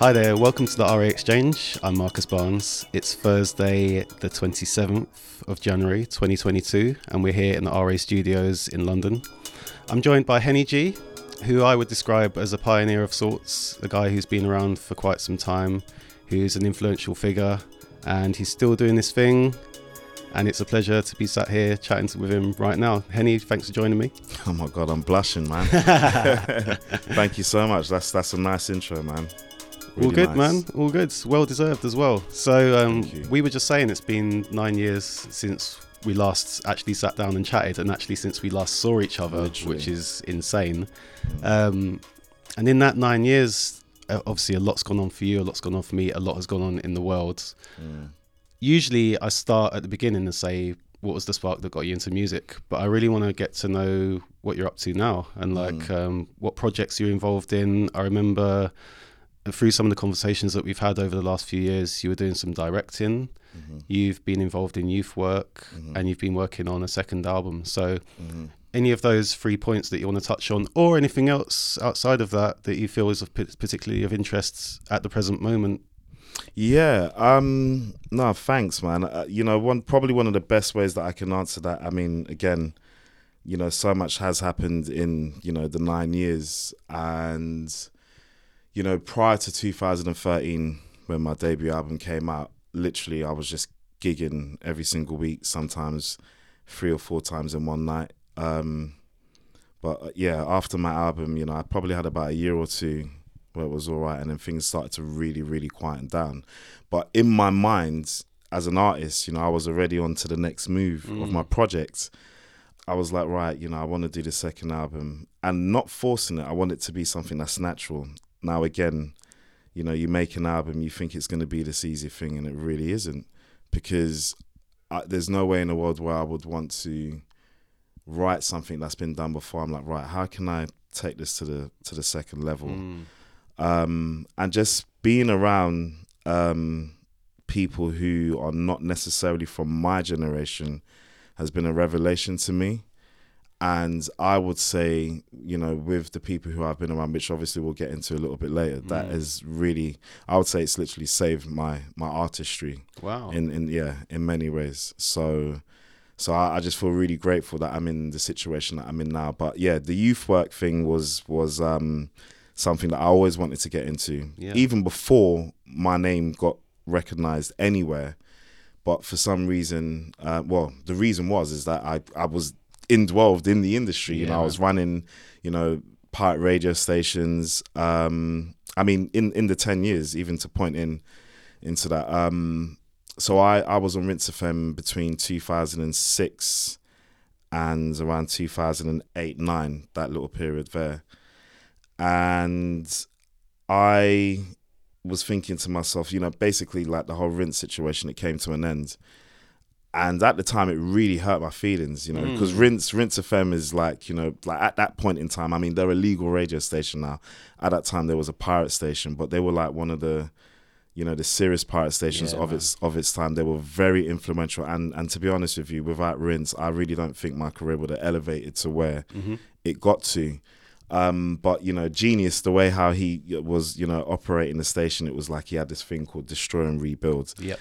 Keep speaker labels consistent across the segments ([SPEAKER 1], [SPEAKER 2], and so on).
[SPEAKER 1] Hi there, welcome to the RA Exchange. I'm Marcus Barnes. It's Thursday, the 27th of January 2022, and we're here in the RA studios in London. I'm joined by Henny G, who I would describe as a pioneer of sorts, a guy who's been around for quite some time, who's an influential figure, and he's still doing this thing. And it's a pleasure to be sat here chatting with him right now. Henny, thanks for joining me.
[SPEAKER 2] Oh my god, I'm blushing, man. Thank you so much. That's that's a nice intro, man.
[SPEAKER 1] Really All good,
[SPEAKER 2] nice.
[SPEAKER 1] man. All good. Well deserved as well. So um, we were just saying it's been nine years since we last actually sat down and chatted, and actually since we last saw each other,
[SPEAKER 2] Literally.
[SPEAKER 1] which is insane. Um, and in that nine years, obviously a lot's gone on for you, a lot's gone on for me, a lot has gone on in the world.
[SPEAKER 2] Mm.
[SPEAKER 1] Usually, I start at the beginning and say, "What was the spark that got you into music?" But I really want to get to know what you're up to now and like
[SPEAKER 2] Mm.
[SPEAKER 1] um, what projects you're involved in. I remember through some of the conversations that we've had over the last few years, you were doing some directing.
[SPEAKER 2] Mm-hmm.
[SPEAKER 1] You've been involved in youth work,
[SPEAKER 2] Mhm.
[SPEAKER 1] and you've been working on a second album. So,
[SPEAKER 2] Mhm.
[SPEAKER 1] any of those three points that you want to touch on, or anything else outside of that that you feel is of p- particularly of interest at the present moment?
[SPEAKER 2] Yeah. Um. No, thanks, man. Uh, you know, one probably one of the best ways that I can answer that. I mean, again, you know, so much has happened in you know the nine years, and you know, prior to 2013, when my debut album came out, literally I was just gigging every single week, sometimes three or four times in one night. Um, but uh, yeah, after my album, you know, I probably had about a year or two where it was all right, and then things started to really, really quieten down. But in my mind, as an artist, you know, I was already on to the next move of
[SPEAKER 1] Mm.
[SPEAKER 2] my project. I was like, right, you know, I want to do the second album, and not forcing it. I want it to be something that's natural. Now, again, you know, you make an album, you think it's going to be this easy thing, and it really isn't, because I, there's no way in the world where I would want to write something that's been done before. I'm like, right, how can I take this to the to the second level?
[SPEAKER 1] Mm.
[SPEAKER 2] um, and just being around um, people who are not necessarily from my generation has been a revelation to me. And I would say, you know, with the people who I've been around, which obviously we'll get into a little bit later, that
[SPEAKER 1] Mm.
[SPEAKER 2] has really, I would say, it's literally saved my my artistry
[SPEAKER 1] Wow.
[SPEAKER 2] in in yeah in many ways. So so I, I just feel really grateful that I'm in the situation that I'm in now. But yeah, the youth work thing was was um, something that I always wanted to get into,
[SPEAKER 1] Yeah.
[SPEAKER 2] even before my name got recognized anywhere. But for some reason, uh, well, the reason was is that I I was indwelled in the industry. You know, I was running, you know, pirate radio stations. Um, I mean, in in the ten years, even to point in into that. Um, so I, I was on Rinse FM between 2006 and around 2008 9 that little period there and I was thinking to myself you know basically like the whole Rinse situation it came to an end and at the time it really hurt my feelings you know because
[SPEAKER 1] Mm.
[SPEAKER 2] Rinse Rinse FM is like you know like at that point in time I mean they're a legal radio station now at that time there was a pirate station but they were like one of the you know the serious pirate stations
[SPEAKER 1] Yeah,
[SPEAKER 2] of
[SPEAKER 1] man.
[SPEAKER 2] its of its time they were very influential and and to be honest with you without rinse i really don't think my career would have elevated to where
[SPEAKER 1] hmm
[SPEAKER 2] it got to um but you know genius the way how he was you know operating the station it was like he had this thing called destroy and rebuild
[SPEAKER 1] Yep.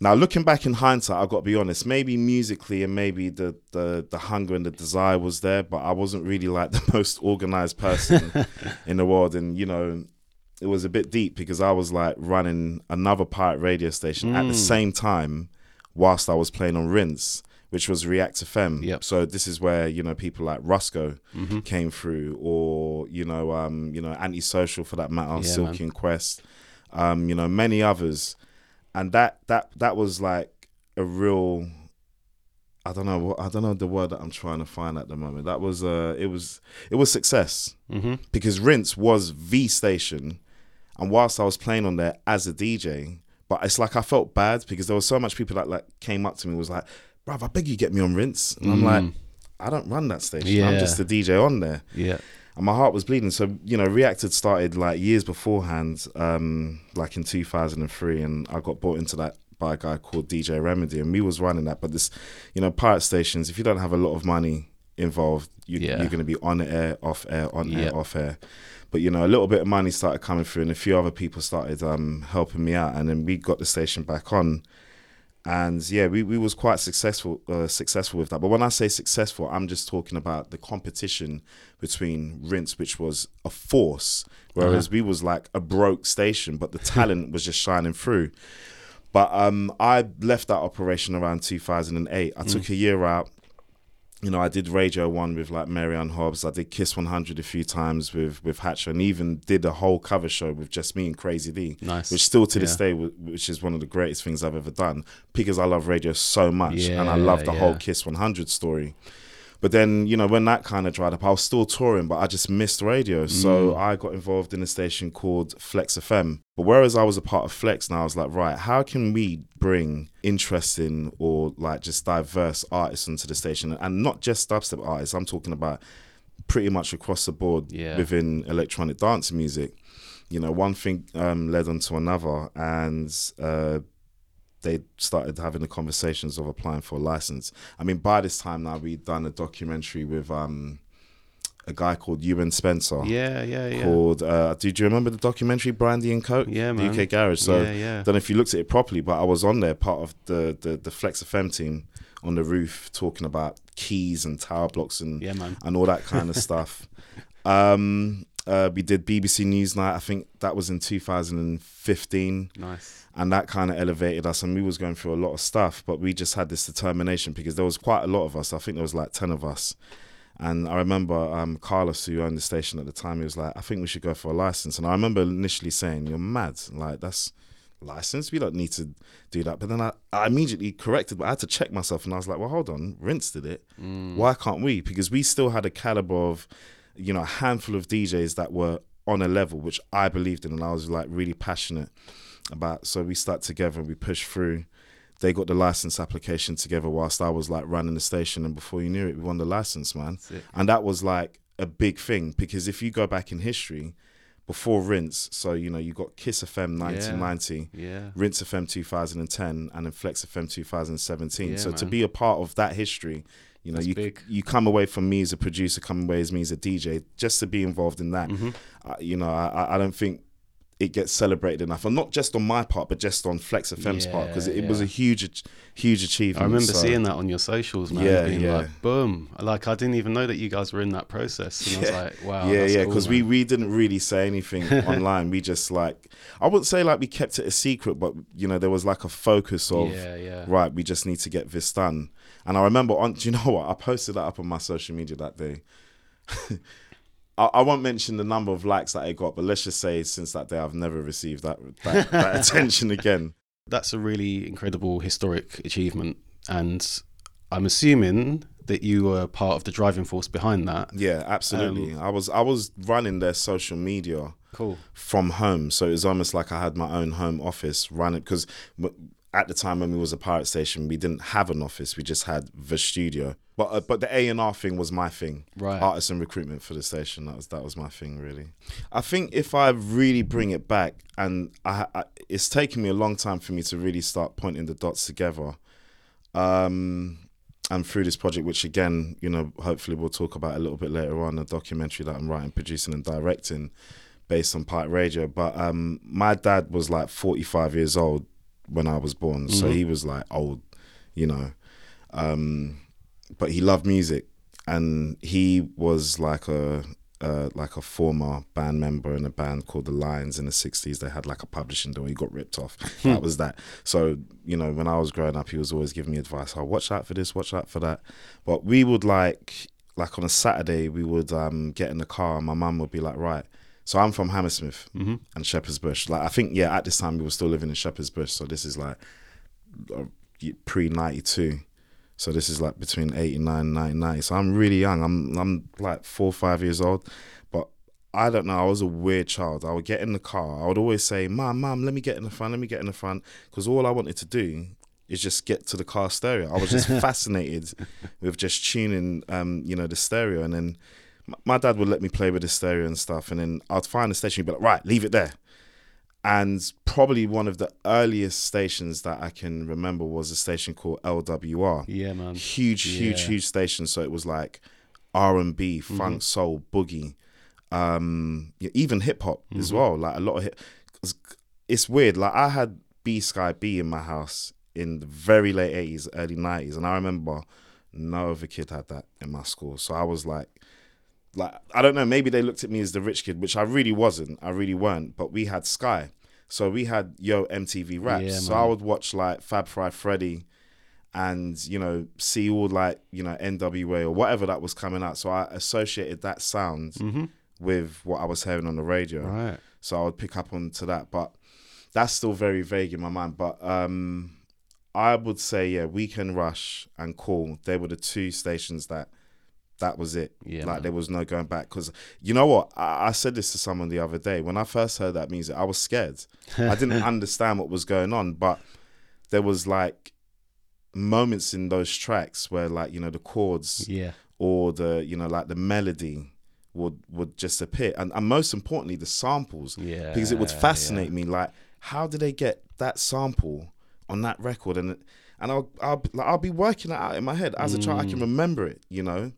[SPEAKER 2] Now looking back in hindsight i've got to be honest maybe musically and maybe the the the hunger and the desire was there but i wasn't really like the most organized person in the world. And you know it was a bit deep because i was like running another pirate radio station at the
[SPEAKER 1] Mm.
[SPEAKER 2] same time whilst i was playing on rinse which was react fm
[SPEAKER 1] Yep.
[SPEAKER 2] so this is where you know people like Roscoe
[SPEAKER 1] hmm
[SPEAKER 2] came through or you know um you know antisocial for that matter
[SPEAKER 1] Yeah,
[SPEAKER 2] silky and quest um you know many others and that that that was like a real I don't know I don't know the word that I'm trying to find at the moment. That was uh it was it was success
[SPEAKER 1] hmm
[SPEAKER 2] because Rinse was the station, and whilst I was playing on there as a DJ, but it's like I felt bad because there was so much people that like came up to me and was like, "Bruv, I beg you get me on Rinse," and I'm like, "I don't run that station. I'm just a DJ on there."
[SPEAKER 1] Yeah.
[SPEAKER 2] And my heart was bleeding. So you know, React had started like years beforehand, um, like in 2003, and I got brought into that by a guy called DJ Remedy, and we was running that. But this, you know, pirate stations. If you don't have a lot of money involved. You,
[SPEAKER 1] Yeah.
[SPEAKER 2] You're going to be on air, off air, on
[SPEAKER 1] Yeah.
[SPEAKER 2] air, off air. But you know, a little bit of money started coming through, and a few other people started um, helping me out, and then we got the station back on. And yeah, we, we was quite successful uh, successful with that. But when I say successful, I'm just talking about the competition between Rinse, which was a force, whereas we was like a broke station, but the talent was just shining through. But um, I left that operation around 2008. I took a year out. You know, I did Radio One with like Mary Anne Hobbs. I did Kiss 100 a few times with with Hatcha, and even did a whole cover show with just me and Crazy D.
[SPEAKER 1] Nice.
[SPEAKER 2] Which still to this
[SPEAKER 1] Yeah.
[SPEAKER 2] day, which is one of the greatest things I've ever done, because I love radio so much, and I love the whole. Kiss 100 story. But then, you know, when that kind of dried up, I was still touring, but I just missed radio. So
[SPEAKER 1] Mm.
[SPEAKER 2] I got involved in a station called Flex FM. But whereas I was a part of Flex, now I was like, right, how can we bring interesting or like just diverse artists into the station? And not just dubstep artists, I'm talking about pretty much across the board
[SPEAKER 1] Yeah.
[SPEAKER 2] within electronic dance music. You know, one thing um, led on to another, and uh, they started having the conversations of applying for a license. I mean, by this time now, we'd done a documentary with um, a guy called Ewen Spencer.
[SPEAKER 1] Yeah, yeah, yeah.
[SPEAKER 2] Called, uh, did you remember the documentary Brandy and Coke?
[SPEAKER 1] Yeah,
[SPEAKER 2] The
[SPEAKER 1] man.
[SPEAKER 2] UK Garage. So,
[SPEAKER 1] yeah, yeah.
[SPEAKER 2] don't know if you looked at it properly, but I was on there, part of the, the, the Flex FM team on the roof, talking about keys and tower blocks and
[SPEAKER 1] yeah, man.
[SPEAKER 2] and all that kind of stuff. Um, uh, we did BBC Newsnight. I think that was in 2015,
[SPEAKER 1] Nice.
[SPEAKER 2] and that kind of elevated us. And we was going through a lot of stuff, but we just had this determination because there was quite a lot of us. I think there was like ten of us. And I remember um, Carlos, who owned the station at the time, he was like, "I think we should go for a license." And I remember initially saying, "You're mad! Like that's license. We don't need to do that." But then I, I immediately corrected, but I had to check myself, and I was like, "Well, hold on, Rinse did it. Why can't we?" Because we still had a caliber of, you know, a handful of DJs that were on a level which I believed in, and I was like really passionate about. So we stuck together, and we pushed through. They got the license application together whilst I was like running the station, and before you knew it, we won the license, man. And that was like a big thing because if you go back in history, before Rinse, so you know you got Kiss FM 1990,
[SPEAKER 1] Yeah.
[SPEAKER 2] Rinse FM 2010, and then Flex FM 2017.
[SPEAKER 1] Yeah,
[SPEAKER 2] so to be a part of that history, you know,
[SPEAKER 1] That's
[SPEAKER 2] you
[SPEAKER 1] big.
[SPEAKER 2] you come away from me as a producer, come away as me as a DJ, just to be involved in that.
[SPEAKER 1] Mm-hmm.
[SPEAKER 2] uh, you know, I, I- don't think it gets celebrated enough, and not just on my part, but just on Flex FM's part, because it,
[SPEAKER 1] Yeah,
[SPEAKER 2] was a huge, huge achievement.
[SPEAKER 1] I remember
[SPEAKER 2] So-
[SPEAKER 1] seeing that on your socials, man.
[SPEAKER 2] Yeah,
[SPEAKER 1] being
[SPEAKER 2] yeah.
[SPEAKER 1] like, boom. Like, I didn't even know that you guys were in that process. And I was like, wow.
[SPEAKER 2] yeah, yeah,
[SPEAKER 1] cool,
[SPEAKER 2] because we, we didn't really say anything online. We just like, I wouldn't say like we kept it a secret, but you know, there was like a focus of,
[SPEAKER 1] Yeah, yeah.
[SPEAKER 2] right, we just need to get this done. And I remember on, do you know what? I posted that up on my social media that day. I, I won't mention the number of likes that I got, but let's just say since that day, I've never received that that, that attention again.
[SPEAKER 1] That's a really incredible historic achievement. And I'm assuming that you were part of the driving force behind that.
[SPEAKER 2] Yeah, absolutely. Um, I was I was running their social media
[SPEAKER 1] Cool.
[SPEAKER 2] from home, so it was almost like I had my own home office running because at the time when we was a pirate station, we didn't have an office; we just had the studio. But uh, but the A and R thing was my thing,
[SPEAKER 1] Right.
[SPEAKER 2] Artists and recruitment for the station. That was that was my thing, really. I think if I really bring it back, and I, I it's taken me a long time for me to really start pointing the dots together. Um, and through this project, which again, you know, hopefully we'll talk about a little bit later on, a documentary that I'm writing, producing, and directing, based on Pirate Radio. But um, my dad was like 45 years old when I was born, so
[SPEAKER 1] Mhm.
[SPEAKER 2] he was like old, you know. Um, but he loved music, and he was like a uh, like a former band member in a band called the Lions in the 60s. They had like a publishing deal. He got ripped off. that was that. So, you know, when I was growing up, he was always giving me advice. Oh, watch out for this, watch out for that. But we would like, like on a Saturday, we would um, get in the car and my mum would be like, right. So I'm from Hammersmith
[SPEAKER 1] hmm
[SPEAKER 2] and Shepherd's Bush. Like, I think, yeah, at this time we were still living in Shepherd's Bush. So this is like pre 92. So this is like between 89 and 99. So I'm really young. I'm I'm like four or five years old. But I don't know. I was a weird child. I would get in the car. I would always say, Mom, Mom, let me get in the front. Let me get in the front. Because all I wanted to do is just get to the car stereo. I was just fascinated with just tuning, um, you know, the stereo. And then my dad would let me play with the stereo and stuff. And then I'd find the station, he'd be like, right, leave it there. And probably one of the earliest stations that I can remember was a station called LWR
[SPEAKER 1] Yeah, man.
[SPEAKER 2] huge, huge,
[SPEAKER 1] Yeah.
[SPEAKER 2] huge station. So it was like R and B, funk, soul, boogie, um, yeah, even hip hop as well. Like a lot of hip. It's, it's weird. Like I had BSkyB in my house in the very late eighties, early nineties, and I remember no other kid had that in my school. So I was like, like I don't know. Maybe they looked at me as the rich kid, which I really wasn't. I really weren't. But we had Sky, so we had Yo MTV Raps.
[SPEAKER 1] Yeah,
[SPEAKER 2] so. I would watch like Fab Five Freddy and you know see all like you know NWA or whatever that was coming out. So I associated that sound with what I was hearing on the radio.
[SPEAKER 1] Right.
[SPEAKER 2] So I would pick up onto that, but that's still very vague in my mind. But um, I would say yeah, Weekend Rush and Kool. They were the two stations that that was it.
[SPEAKER 1] Yeah,
[SPEAKER 2] like
[SPEAKER 1] man.
[SPEAKER 2] there was no going back. Because you know what, I, I said this to someone the other day when I first heard that music. I was scared. I didn't understand what was going on, but there was like moments in those tracks where like you know the chords
[SPEAKER 1] Yeah.
[SPEAKER 2] or the you know like the melody would would just appear and, and most importantly the samples
[SPEAKER 1] Yeah,
[SPEAKER 2] because it would fascinate me like how did they get that sample on that record and and I'll I'll, like, I'll be working it out in my head as a child I
[SPEAKER 1] Mm.
[SPEAKER 2] can remember it you know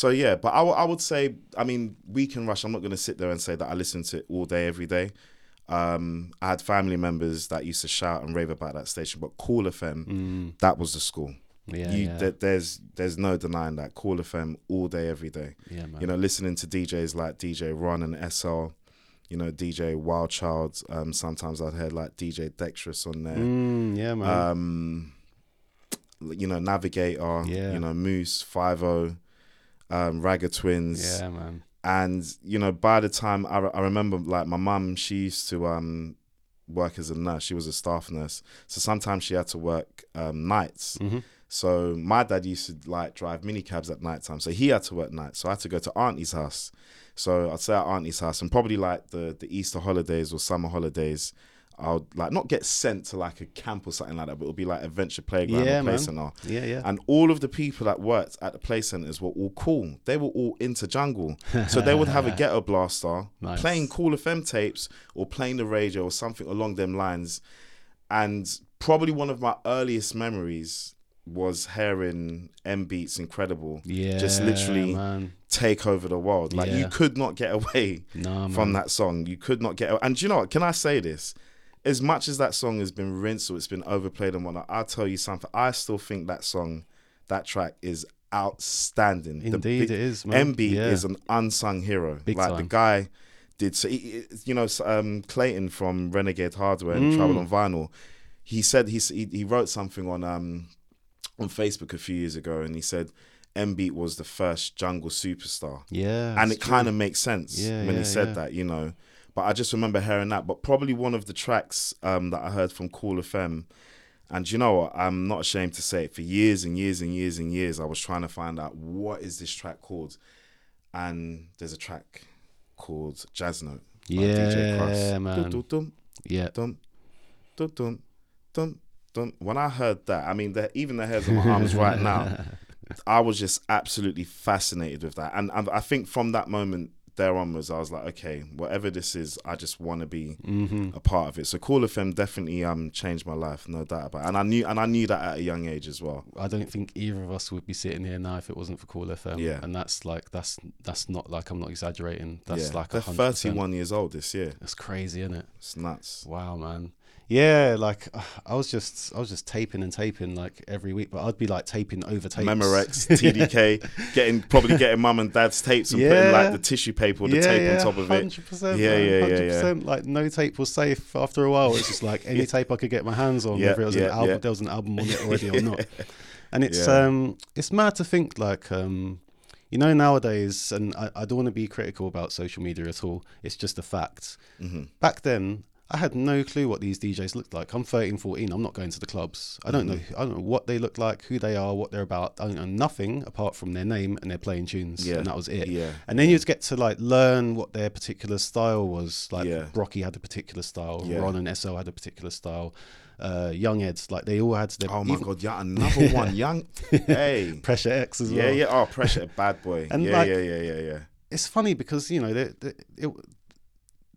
[SPEAKER 2] so yeah but I, w- I would say I mean Weekend Rush I'm not going to sit there and say that I listen to it all day every day um, I had family members that used to shout and rave about that station but Kool FM that was the school
[SPEAKER 1] Mm. Yeah.
[SPEAKER 2] you,
[SPEAKER 1] yeah.
[SPEAKER 2] th- there's there's no denying that Kool FM all day every day.
[SPEAKER 1] yeah, man.
[SPEAKER 2] You know, listening to DJs like DJ Ron and SL, you know, DJ Wild Child. Um, sometimes I'd hear like DJ Dextrous on there.
[SPEAKER 1] Mm, yeah, man.
[SPEAKER 2] Um, you know, Navigator.
[SPEAKER 1] Yeah.
[SPEAKER 2] You know, Moose, Five O, um, Ragga Twins.
[SPEAKER 1] yeah, man.
[SPEAKER 2] And you know, by the time I, re- I remember, like my mum, she used to um work as a nurse. She was a staff nurse, so sometimes she had to work um, nights.
[SPEAKER 1] Mm-hmm.
[SPEAKER 2] So my dad used to like drive minicabs at night time. So he had to work nights. So I had to go to Auntie's house. So I'd stay at Auntie's house and probably like the, the Easter holidays or summer holidays, I would like not get sent to like a camp or something like that, but it would be like adventure playground
[SPEAKER 1] Yeah,
[SPEAKER 2] or play
[SPEAKER 1] man.
[SPEAKER 2] center.
[SPEAKER 1] Yeah, yeah.
[SPEAKER 2] And all of the people that worked at the play centers were all cool. They were all into jungle. So they would have a ghetto blaster
[SPEAKER 1] Nice.
[SPEAKER 2] playing Kool FM tapes or playing the radio or something along them lines. And probably one of my earliest memories was hearing M-Beat's Incredible
[SPEAKER 1] yeah,
[SPEAKER 2] just literally
[SPEAKER 1] man.
[SPEAKER 2] take over the world. Like you could not get away
[SPEAKER 1] Nah,
[SPEAKER 2] from that song. You could not get away. And do you know what? Can I say this? As much as that song has been rinsed or it's been overplayed and whatnot, I'll tell you something. I still think that song, that track is outstanding.
[SPEAKER 1] Indeed,
[SPEAKER 2] big-
[SPEAKER 1] it is, man.
[SPEAKER 2] MB
[SPEAKER 1] Yeah.
[SPEAKER 2] is an unsung hero.
[SPEAKER 1] Big
[SPEAKER 2] like the guy did so. He, you know, um, Clayton from Renegade Hardware and
[SPEAKER 1] Mm.
[SPEAKER 2] Trouble on Vinyl. He said he, he he wrote something on um on Facebook a few years ago, and he said MB was the first jungle superstar
[SPEAKER 1] Yeah,
[SPEAKER 2] and it kind of makes sense
[SPEAKER 1] Yeah,
[SPEAKER 2] when
[SPEAKER 1] yeah,
[SPEAKER 2] he said that, you know. But I just remember hearing that. But probably one of the tracks um, that I heard from Kool FM, and you know what? I'm not ashamed to say it. For years and years and years and years, I was trying to find out what is this track called, and there's a track called Jazz Note. by DJ Cross.
[SPEAKER 1] Yeah, man.
[SPEAKER 2] Dum, dum,
[SPEAKER 1] Yeah.
[SPEAKER 2] dum, dum, dum, dum, dum. When I heard that, I mean, the, even the hairs on my arms right now. I was just absolutely fascinated with that, and, and I think from that moment there onwards, I was like, okay, whatever this is, I just want to be
[SPEAKER 1] Mm-hmm.
[SPEAKER 2] a part of it. So Kool FM definitely um changed my life, no doubt about. it. And I knew and I knew that at a young age as well.
[SPEAKER 1] I don't think either of us would be sitting here now if it wasn't for Kool FM.
[SPEAKER 2] Yeah.
[SPEAKER 1] and that's like that's that's not like I'm not exaggerating. That's
[SPEAKER 2] yeah.
[SPEAKER 1] like
[SPEAKER 2] they're
[SPEAKER 1] a hundred percent.
[SPEAKER 2] 31 years old this year.
[SPEAKER 1] That's crazy, isn't it?
[SPEAKER 2] It's nuts.
[SPEAKER 1] Wow, man. Yeah, like I was just I was just taping and taping like every week, but I'd be like taping over tapes.
[SPEAKER 2] Memorex, TDK, getting probably getting mum and dad's tapes and putting like the tissue paper or the
[SPEAKER 1] yeah,
[SPEAKER 2] tape
[SPEAKER 1] yeah,
[SPEAKER 2] on top of it.
[SPEAKER 1] 100%,
[SPEAKER 2] Yeah,
[SPEAKER 1] man,
[SPEAKER 2] yeah, yeah,
[SPEAKER 1] 100%. Like no tape was safe after a while. It's just like any tape I could get my hands on,
[SPEAKER 2] Yeah,
[SPEAKER 1] whether it was
[SPEAKER 2] yeah,
[SPEAKER 1] an album,
[SPEAKER 2] yeah.
[SPEAKER 1] there was an album on it already or not. And it's
[SPEAKER 2] Yeah.
[SPEAKER 1] um it's mad to think like um you know nowadays, and I, I don't want to be critical about social media at all. It's just a fact.
[SPEAKER 2] hmm
[SPEAKER 1] Back then, I had no clue what these DJs looked like. I'm 13, 14. I'm not going to the clubs. I don't know. I don't know what they look like, who they are, what they're about. I don't know nothing apart from their name and they're playing tunes,
[SPEAKER 2] Yeah.
[SPEAKER 1] and that was it.
[SPEAKER 2] Yeah.
[SPEAKER 1] And then you'd get to like learn what their particular style was. Like
[SPEAKER 2] Yeah.
[SPEAKER 1] Brockie had a particular style,
[SPEAKER 2] Yeah.
[SPEAKER 1] Ron and SO had a particular style. Uh, Young Eds, like they all had their
[SPEAKER 2] Oh my
[SPEAKER 1] even
[SPEAKER 2] god, yeah, another one. Young Hey.
[SPEAKER 1] Pressure X as well.
[SPEAKER 2] Yeah, yeah. Oh, pressure, bad boy.
[SPEAKER 1] And
[SPEAKER 2] yeah,
[SPEAKER 1] like-
[SPEAKER 2] yeah, yeah, yeah, yeah.
[SPEAKER 1] It's funny because you know they, they, it,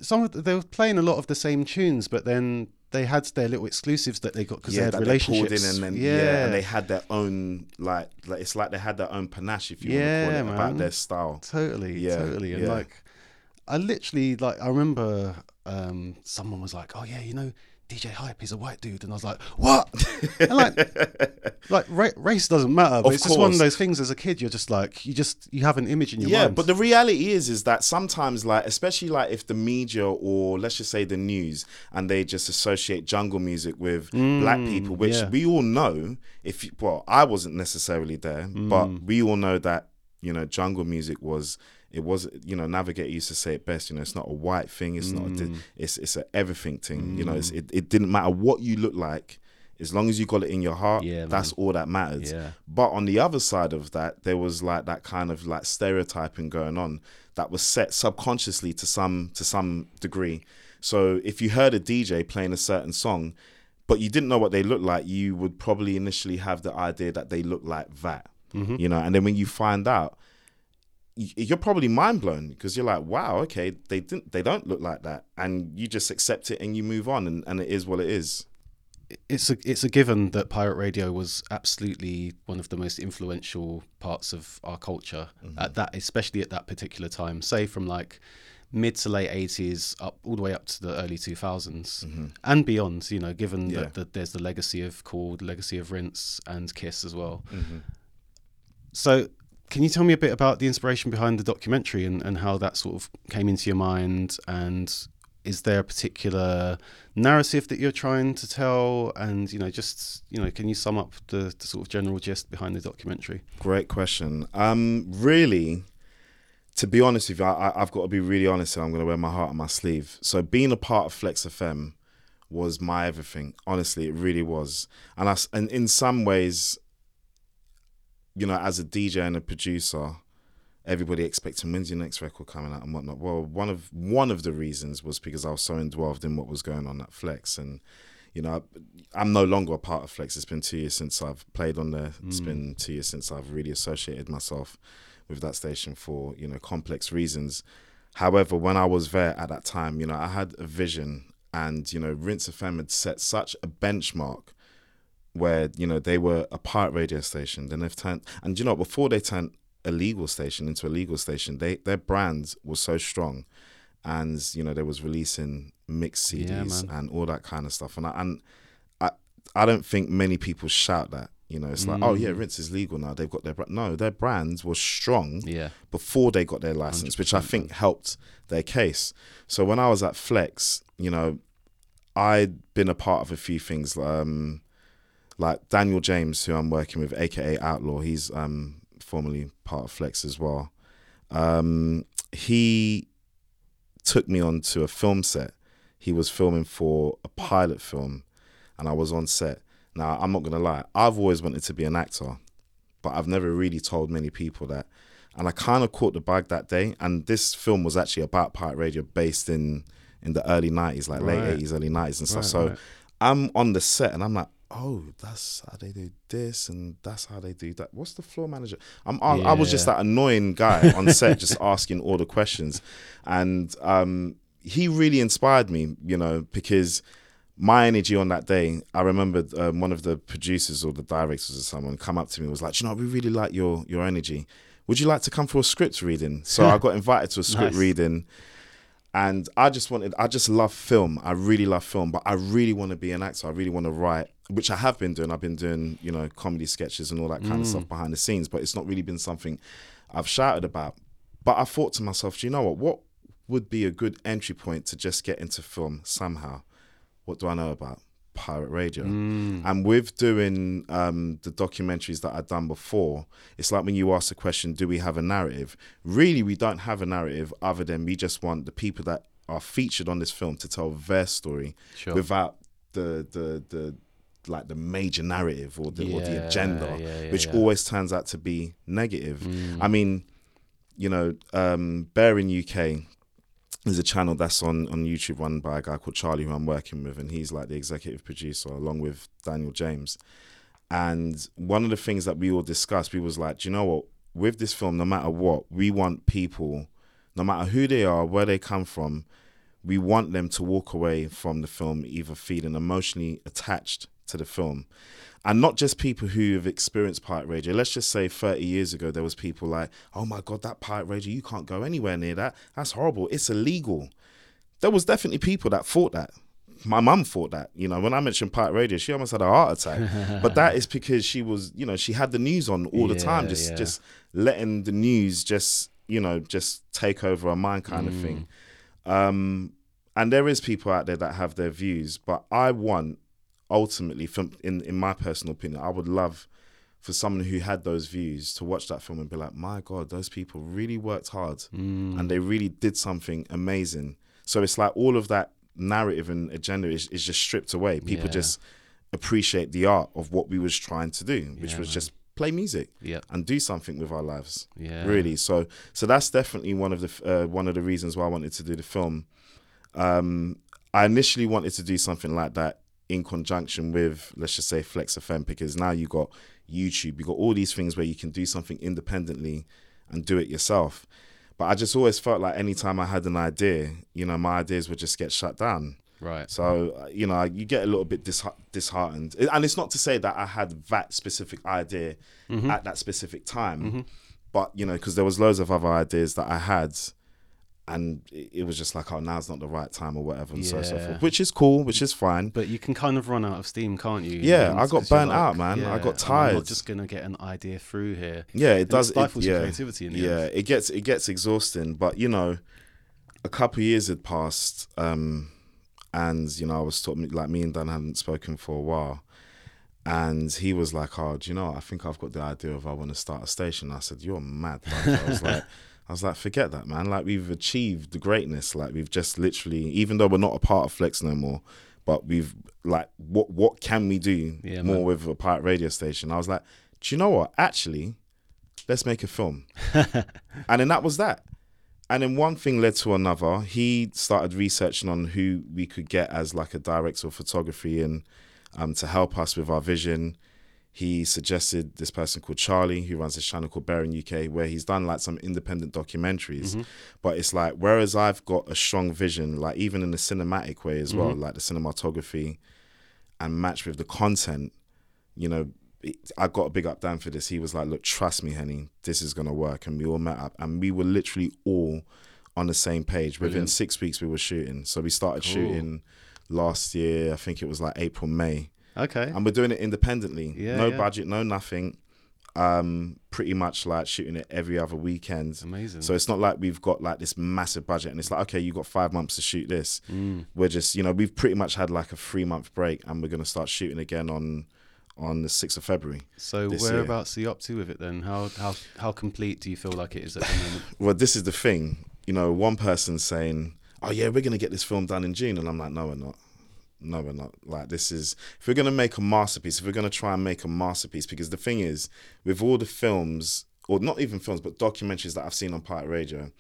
[SPEAKER 1] some of the, they were playing a lot of the same tunes, but then they had their little exclusives that they got because
[SPEAKER 2] yeah,
[SPEAKER 1] they had
[SPEAKER 2] they
[SPEAKER 1] relationships.
[SPEAKER 2] in and then
[SPEAKER 1] yeah.
[SPEAKER 2] yeah. and they had their own like, like it's like they had their own panache if you want to call it
[SPEAKER 1] man.
[SPEAKER 2] about their style.
[SPEAKER 1] Totally,
[SPEAKER 2] Yeah,
[SPEAKER 1] totally. And
[SPEAKER 2] yeah.
[SPEAKER 1] like, I literally like I remember um, someone was like, "Oh yeah, you know." DJ Hype is a white dude, and I was like, "What?" and like, like ra- race doesn't matter, but
[SPEAKER 2] Of
[SPEAKER 1] it's just one of those things. As a kid, you're just like, you just you have an image in your
[SPEAKER 2] yeah
[SPEAKER 1] mind.
[SPEAKER 2] Yeah, but the reality is is that sometimes like especially like if the media or let's just say the news and they just associate jungle music with black people which
[SPEAKER 1] Mm, yeah.
[SPEAKER 2] we all know if you, well i wasn't necessarily there
[SPEAKER 1] Mm.
[SPEAKER 2] but we all know that you know jungle music was it was you know navigator used to say it best you know it's not a white thing it's not a,
[SPEAKER 1] Mm.
[SPEAKER 2] it's it's a everything thing you know it's, it, it didn't matter what you look like as long as you got it in your heart
[SPEAKER 1] Yeah,
[SPEAKER 2] that's all that matters
[SPEAKER 1] Yeah.
[SPEAKER 2] but on the other side of that, there was like that kind of like stereotyping going on that was set subconsciously to some to some degree. So if you heard a DJ playing a certain song, but you didn't know what they looked like, you would probably initially have the idea that they look like that. You know, and then when you find out, you're probably mind blown because you're like, wow, okay, they didn't they don't look like that. And you just accept it and you move on and, and it is what it is.
[SPEAKER 1] it's a it's a given that pirate radio was absolutely one of the most influential parts of our culture mm-hmm. at that especially at that particular time say from like mid to late 80s up all the way up to the early 2000s mm-hmm. and beyond you know given
[SPEAKER 2] Yeah.
[SPEAKER 1] that, that there's the legacy of the legacy of Rinse and Kiss as well mm-hmm. so can you tell me a bit about the inspiration behind the documentary and, and how that sort of came into your mind and is there a particular narrative that you're trying to tell and you know just you know can you sum up the, the sort of general gist behind the documentary
[SPEAKER 2] Great question. Um, really, to be honest with you, I, I've got to be really honest, and I'm going to wear my heart on my sleeve. So being a part of Flex FM was my everything. Honestly, it really was. And I, and in some ways, you know, as a DJ and a producer, everybody expecting when's your next record coming out and whatnot. Well, one of one of the reasons was because I was so involved in what was going on at Flex and. You know, I'm no longer a part of Flex. It's been two years since I've played on there. It's mm. been two years since I've really associated myself with that station for you know complex reasons. However, when I was there at that time, you know, I had a vision, and you know, Rinse FM had set such a benchmark where you know they were a pirate radio station. Then they've turned, and you know, before they turned a legal station into a legal station, they their brand was so strong, and you know, they was releasing mixed CDs
[SPEAKER 1] man.
[SPEAKER 2] and all that kind of stuff. And I, and I I don't think many people shout that. You know, it's like, oh yeah, Rinse is legal now. They've got their brand. No, their brand was strong
[SPEAKER 1] yeah
[SPEAKER 2] before they got their license, which I think helped their case. So when I was at Flex, you know, I'd been a part of a few things, um, like Daniel James, who I'm working with, aka Outlaw. He's um, formerly part of Flex as well. Um, he took me onto a film set. He was filming for a pilot film, and I was on set. Now I'm not gonna lie, I've always wanted to be an actor, but I've never really told many people that. And I kind of caught the bug that day. And this film was actually about pirate radio, based in in the early '90s, like
[SPEAKER 1] Right.
[SPEAKER 2] late '80s, early '90s, and stuff.
[SPEAKER 1] Right,
[SPEAKER 2] so
[SPEAKER 1] right.
[SPEAKER 2] I'm on the set, and I'm like, oh, that's how they do this, and that's how they do that. What's the floor manager? I'm, I, I was just that annoying guy on set, just asking all the questions, and um, he really inspired me, you know, because my energy on that day, I remember um, one of the producers or the directors or someone come up to me and was like, you know, we really like your your energy. Would you like to come for a script reading? So I got invited to a script
[SPEAKER 1] Nice.
[SPEAKER 2] reading, and I just wanted, I just love film. I really love film, but I really want to be an actor. I really want to write, which I have been doing. I've been doing, you know, comedy sketches and all that kind of stuff mm. behind the scenes, but it's not really been something I've shouted about. But I thought to myself, do you know what? What would be a good entry point to just get into film somehow? What do I know about pirate radio? And with doing um, the documentaries that I've done before, it's like when you ask the question, do we have a narrative? Really, we don't have a narrative other than we just want the people that are featured on this film to tell their story
[SPEAKER 1] Sure.
[SPEAKER 2] without the the the like the major narrative or the or the agenda,
[SPEAKER 1] yeah, yeah,
[SPEAKER 2] which
[SPEAKER 1] yeah.
[SPEAKER 2] always turns out to be negative. I mean, you know, um, Bear in UK there's a channel that's on, on YouTube run by a guy called Charlie who I'm working with, and he's like the executive producer along with Daniel James. And one of the things that we all discussed, we was like, you know what? With this film, no matter what, we want people, no matter who they are, where they come from, we want them to walk away from the film either feeling emotionally attached to the film and not just people who have experienced pirate radio. Let's just say 30 years ago there was people like oh my god that pirate radio you can't go anywhere near that. That's horrible. It's illegal. There was definitely people that thought that. My mum thought that you know. When i mentioned pirate radio she almost had a heart attack. But that is because she was you know she had the news on all the time just
[SPEAKER 1] yeah.
[SPEAKER 2] just letting the news just you know just take over her mind kind of thing. Um and there is people out there that have their views but i want ultimately from in in my personal opinion i would love for someone who had those views to watch that film and be like my god those people really worked hard
[SPEAKER 1] Mm.
[SPEAKER 2] and they really did something amazing so it's like all of that narrative and agenda is, is just stripped away people
[SPEAKER 1] Yeah.
[SPEAKER 2] just appreciate the art of what we was trying to do which
[SPEAKER 1] Yeah,
[SPEAKER 2] was
[SPEAKER 1] man.
[SPEAKER 2] just play music
[SPEAKER 1] Yep.
[SPEAKER 2] and do something with our lives
[SPEAKER 1] Yeah.
[SPEAKER 2] really so so that's definitely one of the uh, one of the reasons why I wanted to do the film um I initially wanted to do something like that in conjunction with let's just say Flex FM because now you got YouTube you got all these things where you can do something independently and do it yourself. But I just always felt like anytime I had an idea you know my ideas would just get shut down.
[SPEAKER 1] Right.
[SPEAKER 2] so uh, you know, you get a little bit disheart- disheartened, and it's not to say that I had that specific idea
[SPEAKER 1] Mm-hmm.
[SPEAKER 2] at that specific time, but you know, because there was loads of other ideas that I had, and it, was just like, oh, now's not the right time or whatever, and so so forth, which is cool, which is fine.
[SPEAKER 1] But you can kind of run out of steam, can't you?
[SPEAKER 2] Yeah,
[SPEAKER 1] And
[SPEAKER 2] I got burnt out, man. I got tired.
[SPEAKER 1] I'm not just gonna get an idea through here.
[SPEAKER 2] Yeah, it
[SPEAKER 1] And
[SPEAKER 2] does.
[SPEAKER 1] It stifles
[SPEAKER 2] it,
[SPEAKER 1] your
[SPEAKER 2] yeah,
[SPEAKER 1] creativity in the
[SPEAKER 2] yeah,
[SPEAKER 1] end.
[SPEAKER 2] it gets it gets exhausting, but you know, a couple of years had passed, um, and you know, I was talking like me and Dan hadn't spoken for a while, and he was like, "Oh, do you know? I think I've got the idea of I want to start a station." I said, "You're mad." Like, I was like. I was like, forget that, man. Like we've achieved the greatness. Like we've just literally, even though we're not a part of Flex no more, but we've like, what what can we do
[SPEAKER 1] Yeah,
[SPEAKER 2] more
[SPEAKER 1] man.
[SPEAKER 2] with a pirate radio station? I was like, do you know what? Actually, let's make a film. and then that was that. And then one thing led to another. He started researching on who we could get as like a director of photography and um, to help us with our vision. He suggested this person called Charlie, who runs a channel called Bearing UK, where he's done like some independent documentaries. Mm-hmm. But it's like, whereas I've got a strong vision, like even in the cinematic way as well, mm-hmm. like the cinematography and match with the content, you know, it, I got a big up Dan for this. He was like, "Look, trust me, Henny, this is gonna work." And we all met up, and we were literally all on the same page. Within six weeks, we were shooting. So we started
[SPEAKER 1] Cool.
[SPEAKER 2] shooting last year. I think it was like April, May,
[SPEAKER 1] Okay.
[SPEAKER 2] and we're doing it independently.
[SPEAKER 1] Yeah,
[SPEAKER 2] no
[SPEAKER 1] yeah.
[SPEAKER 2] budget, no nothing. Um, pretty much like shooting it every other weekend.
[SPEAKER 1] Amazing.
[SPEAKER 2] So it's not like we've got like this massive budget and it's like, okay, you got five months to shoot this.
[SPEAKER 1] Mm.
[SPEAKER 2] We're just, you know, we've pretty much had like a three month break and we're going to start shooting again on on the 6th of February.
[SPEAKER 1] So
[SPEAKER 2] year.
[SPEAKER 1] whereabouts are you up to with it then? How how how complete do you feel like it is at the moment?
[SPEAKER 2] Well, this is the thing. You know, one person saying, oh, yeah, we're going to get this film done in June. And I'm like, no, we're not. No, we're not. Like, this is, if we're going to make a masterpiece, if we're going to try and make a masterpiece, because the thing is, with all the films, or not even films, but documentaries that I've seen on Pirate Radio,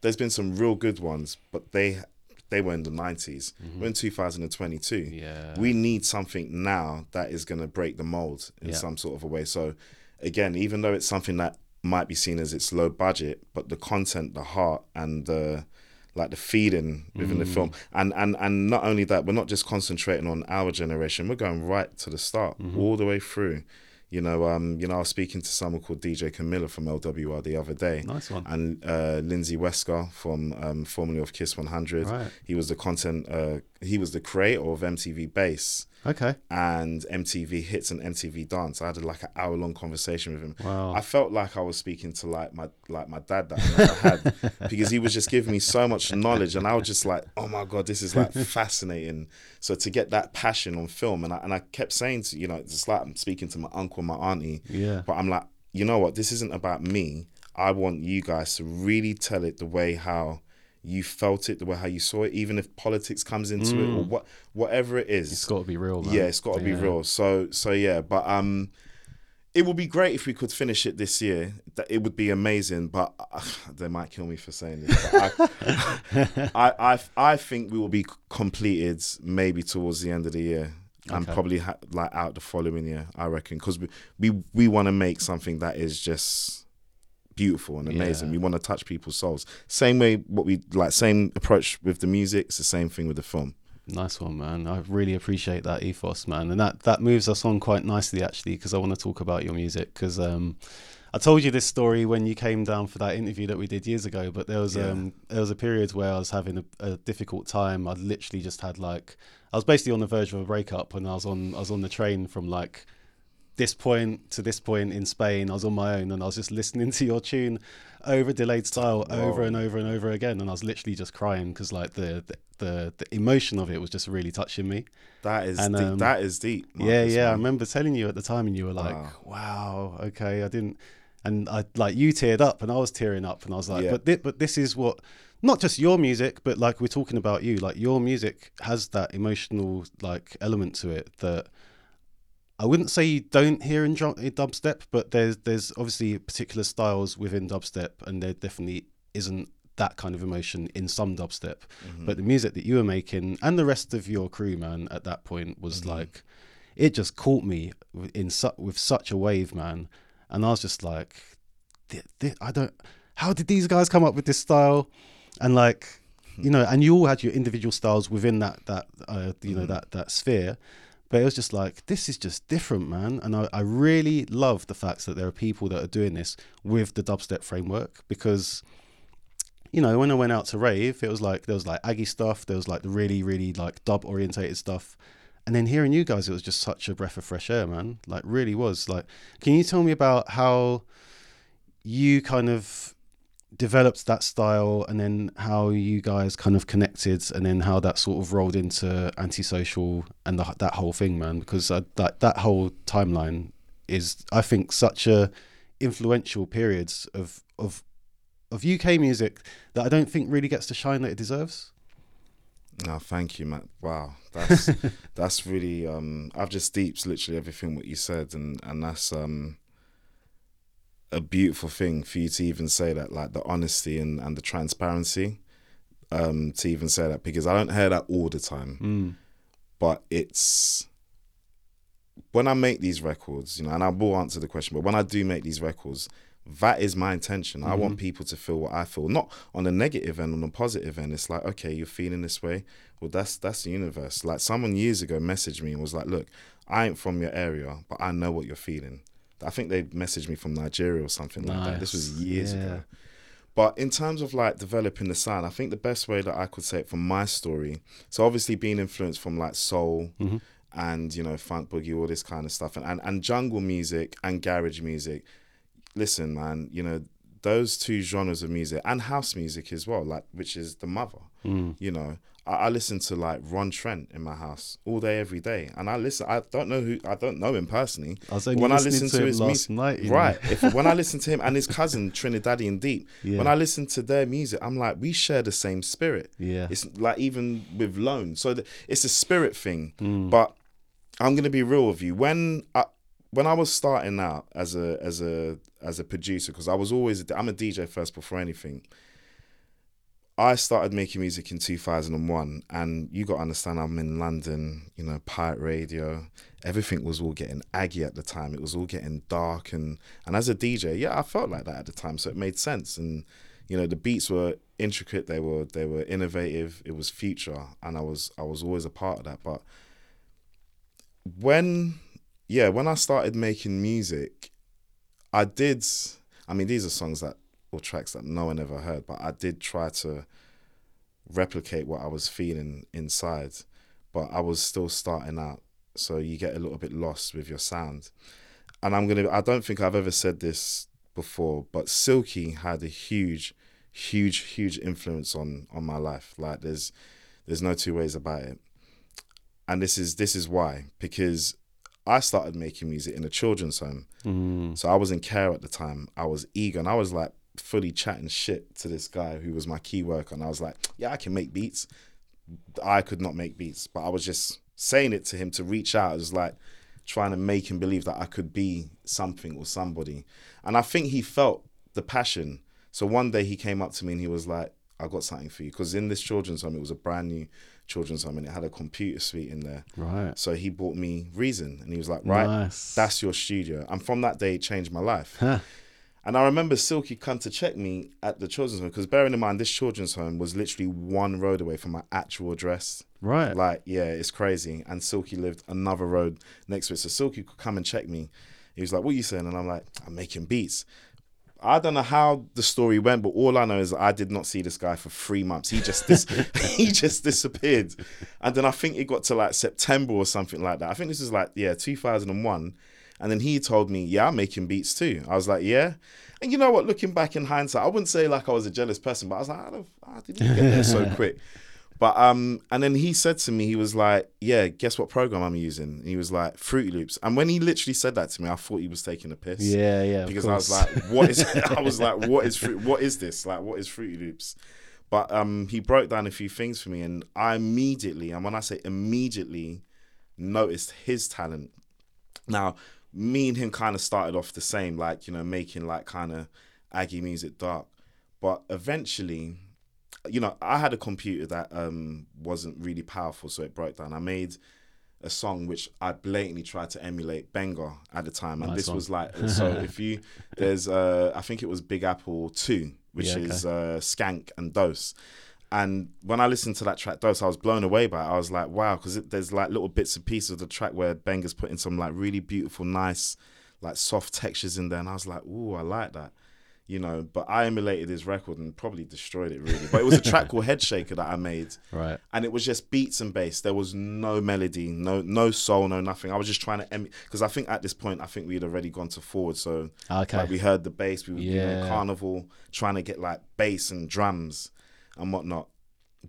[SPEAKER 2] there's been some real good ones, but they they were in the 90s. Mm-hmm. We're in 2022.
[SPEAKER 1] Yeah.
[SPEAKER 2] We need something now that is going to break the mold in
[SPEAKER 1] Yeah.
[SPEAKER 2] some sort of a way. So, again, even though it's something that might be seen as it's low budget, but the content, the heart, and the like the feeding within the film, and and and not only that, we're not just concentrating on our generation. We're going right to the start, all the way through. You know, um, you know, I was speaking to someone called DJ Camilla from LWR the other day,
[SPEAKER 1] Nice one.
[SPEAKER 2] and uh, Lindsay Wesker from um, formerly of Kiss 100.
[SPEAKER 1] Right.
[SPEAKER 2] He was the content. Uh, he was the creator of MTV Base
[SPEAKER 1] Okay.
[SPEAKER 2] and MTV Hits and MTV Dance. I had like an hour long conversation with him.
[SPEAKER 1] Wow.
[SPEAKER 2] I felt like I was speaking to like my like my dad that I had because he was just giving me so much knowledge, and I was just like, oh my god, this is like fascinating. So to get that passion on film, and I and I kept saying to you know, it's like I'm speaking to my uncle, and my auntie,
[SPEAKER 1] Yeah.
[SPEAKER 2] but I'm like, you know what? This isn't about me. I want you guys to really tell it the way how you felt it, the way how you saw it, even if politics comes into it or what whatever it is.
[SPEAKER 1] It's got to be real, man.
[SPEAKER 2] Yeah, it's got to be real. So so yeah, but um, it would be great if we could finish it this year. That it would be amazing. But uh, they might kill me for saying this. But I, I I I think we will be completed maybe towards the end of the year. And probably ha- like out the following year, I reckon, because we we, we want to make something that is just beautiful and amazing.
[SPEAKER 1] Yeah.
[SPEAKER 2] We want to touch people's souls. Same way, what we like, same approach with the music. It's the same thing with the film.
[SPEAKER 1] Nice one, man. I really appreciate that ethos, man, and that that moves us on quite nicely actually, because I want to talk about your music. Because um, I told you this story when you came down for that interview that we did years ago, but there was
[SPEAKER 2] Yeah.
[SPEAKER 1] um there was a period where I was having a, a difficult time. I literally just had like I was basically on the verge of a breakup, and I was on I was on the train from like this point to this point in Spain. I was on my own, and I was just listening to your tune over delayed style over
[SPEAKER 2] Whoa.
[SPEAKER 1] and over and over again, and I was literally just crying because like the, the the the emotion of it was just really touching me.
[SPEAKER 2] That is
[SPEAKER 1] And,
[SPEAKER 2] deep.
[SPEAKER 1] um,
[SPEAKER 2] that is deep.
[SPEAKER 1] yeah,
[SPEAKER 2] Marcus,
[SPEAKER 1] yeah. I
[SPEAKER 2] man.
[SPEAKER 1] remember telling you at the time, and you were like,
[SPEAKER 2] Wow.
[SPEAKER 1] "Wow, okay, I didn't." And I like you teared up, and I was tearing up, and I was like,
[SPEAKER 2] Yeah.
[SPEAKER 1] "But but this is what." Not just your music, but like we're talking about you. Like your music has that emotional like element to it that I wouldn't say you don't hear in, drum, in dubstep, but there's there's obviously particular styles within dubstep, and there definitely isn't that kind of emotion in some dubstep.
[SPEAKER 2] Mm-hmm.
[SPEAKER 1] But the music that you were making and the rest of your crew, man, at that point was like, it just caught me in su- with such a wave, man, and I was just like, "Th- th- I don't. How did these guys come up with this style? And like, you know, and you all had your individual styles within that that uh, you know that that sphere. But it was just like, this is just different, man. And I, I really love the fact that there are people that are doing this with the dubstep framework because, you know, when I went out to rave, it was like, there was like Aggie stuff, there was like the really, really like dub orientated stuff. And then hearing you guys, it was just such a breath of fresh air, man. Like, really was. Like, can you tell me about how you kind of developed that style and then how you guys kind of connected and then how that sort of rolled into antisocial and the, that whole thing man because uh, that that whole timeline is i think such a influential periods of of of UK music that I don't think really gets the shine that it deserves.
[SPEAKER 2] No, thank you, Matt. Wow, that's that's really. Um, I've just deeped literally everything what you said, and and that's um a beautiful thing for you to even say that, like the honesty and and the transparency, um, to even say that because I don't hear that all the time,
[SPEAKER 1] Mm.
[SPEAKER 2] but it's when I make these records, you know, and I will answer the question, but when I do make these records, that is my intention. I want people to feel what I feel, not on the negative end, on the positive end. It's like, okay, you're feeling this way. Well, that's that's the universe. Like someone years ago messaged me and was like, look, I ain't from your area, but I know what you're feeling. I think they messaged me from Nigeria or something like that. This was years
[SPEAKER 1] Yeah.
[SPEAKER 2] ago. But in terms of like developing the sound, I think the best way that I could say it from my story, so obviously being influenced from like soul
[SPEAKER 1] Mhm.
[SPEAKER 2] and you know funk boogie, all this kind of stuff, and, and and jungle music and garage music. Listen, man, you know those two genres of music and house music as well, like which is the mother.
[SPEAKER 1] Mm.
[SPEAKER 2] You know, I, I listen to like Ron Trent in my house all day, every day, and I listen. I don't know who I don't know him personally.
[SPEAKER 1] I was only
[SPEAKER 2] When I listen
[SPEAKER 1] to,
[SPEAKER 2] to
[SPEAKER 1] him
[SPEAKER 2] his
[SPEAKER 1] last
[SPEAKER 2] music-
[SPEAKER 1] night.
[SPEAKER 2] Right. If when I listen to him and his cousin Trinidadian Deep,
[SPEAKER 1] Yeah.
[SPEAKER 2] when I listen to their music, I'm like, we share the same spirit.
[SPEAKER 1] Yeah.
[SPEAKER 2] It's like even with Lone, so the, it's a spirit thing.
[SPEAKER 1] Mm.
[SPEAKER 2] But I'm gonna be real with you. When I when I was starting out as a as a as a producer, because I was always I'm a DJ first before anything. I started making music in 2001, and you got to understand, I'm in London, you know, pirate radio. Everything was all getting aggy at the time. It was all getting dark, and and as a DJ, yeah, I felt like that at the time, so it made sense. And you know, the beats were intricate. They were they were innovative. It was future, and I was I was always a part of that. But when yeah, when I started making music, I did. I mean, these are songs that or tracks that no one ever heard, but I did try to replicate what I was feeling inside, but I was still starting out, so you get a little bit lost with your sound. And I'm gonna. I don't think I've ever said this before, but Silky had a huge, huge, huge influence on on my life. Like there's, there's no two ways about it. And this is this is why because I started making music in a children's home.
[SPEAKER 1] Mm.
[SPEAKER 2] So I was in care at the time. I was eager and I was like fully chatting shit to this guy who was my key worker. And I was like, yeah, I can make beats. I could not make beats, but I was just saying it to him to reach out. It was like trying to make him believe that I could be something or somebody. And I think he felt the passion. So one day he came up to me and he was like, I got something for you. Because in this children's home, it was a brand new children's home and it had a computer suite in there.
[SPEAKER 1] Right.
[SPEAKER 2] So he bought me Reason and he was like, right,
[SPEAKER 1] Nice.
[SPEAKER 2] that's your studio. And from that day, it changed my life. And I remember Silky come to check me at the children's home because bearing in mind this children's home was literally one road away from my actual address.
[SPEAKER 1] Right.
[SPEAKER 2] Like, yeah, it's crazy. And Silky lived another road next to it. So Silky could come and check me. He was like, What are you saying? And I'm like, I'm making beats. I don't know how the story went, but all I know is I did not see this guy for three months. He just dis- he just disappeared, and then I think it got to like September or something like that. I think this is like yeah, 2001, and then he told me, yeah, I'm making beats too. I was like, yeah, and you know what? Looking back in hindsight, I wouldn't say like I was a jealous person, but I was like, I, don't, I didn't get there so quick. But um, and then he said to me, he was like, "Yeah, guess what program I'm using?" And he was like, "Fruity Loops." And when he literally said that to me, I thought he was taking a piss.
[SPEAKER 1] Yeah, yeah.
[SPEAKER 2] Because I was like, "What is?" I was like, "What is? What is this? Like, what is Fruity Loops?" But um, he broke down a few things for me, and I immediately, and when I say immediately, noticed his talent. Now, me and him kind of started off the same, like you know, making like kind of Aggie music dark. But eventually, you know, I had a computer that um wasn't really powerful, so it broke down. I made a song which I blatantly tried to emulate Benga at the time, and
[SPEAKER 1] Nice
[SPEAKER 2] this
[SPEAKER 1] one.
[SPEAKER 2] was like so. if you there's uh I think it was Big Apple Two, which
[SPEAKER 1] Yeah, okay.
[SPEAKER 2] is uh Skank and Dose. And when I listened to that track Dose, I was blown away by it. I was like, wow, because there's like little bits and pieces of the track where Benga's putting some like really beautiful, nice, like soft textures in there, and I was like, ooh, I like that you know. But I emulated his record and probably destroyed it really. But it was a track called Head Shaker that I made,
[SPEAKER 1] right.
[SPEAKER 2] and it was just beats and bass. There was no melody, no no soul, no nothing. I was just trying to em because I think at this point I think we had already gone to forward, so
[SPEAKER 1] Okay.
[SPEAKER 2] like we heard the bass. We were
[SPEAKER 1] Yeah.
[SPEAKER 2] carnival trying to get like bass and drums and whatnot.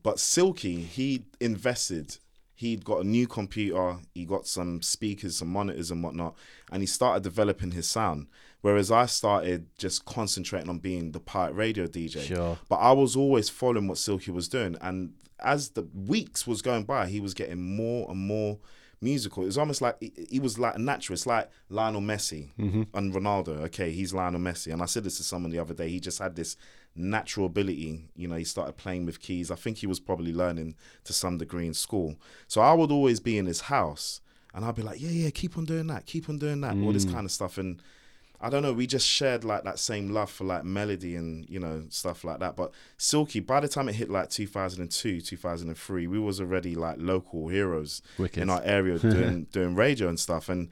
[SPEAKER 2] But Silky, he invested. He'd got a new computer. He got some speakers, some monitors, and whatnot, and he started developing his sound. Whereas I started just concentrating on being the pirate radio DJ.
[SPEAKER 1] Sure.
[SPEAKER 2] But I was always following what Silky was doing, and as the weeks was going by, he was getting more and more musical. It was almost like he, he was like a naturalist, like Lionel Messi mm-hmm. and Ronaldo. Okay, he's Lionel Messi, and I said this to someone the other day. He just had this natural ability. You know, he started playing with keys. I think he was probably learning to some degree in school. So I would always be in his house, and I'd be like, "Yeah, yeah, keep on doing that, keep on doing that, all this mm. kind of stuff." And I don't know, we just shared like that same love for like melody and you know stuff like that. But Silky, by the time it hit like 2002, 2003, we was already like local heroes
[SPEAKER 1] Wicked.
[SPEAKER 2] in our area doing doing radio and stuff. And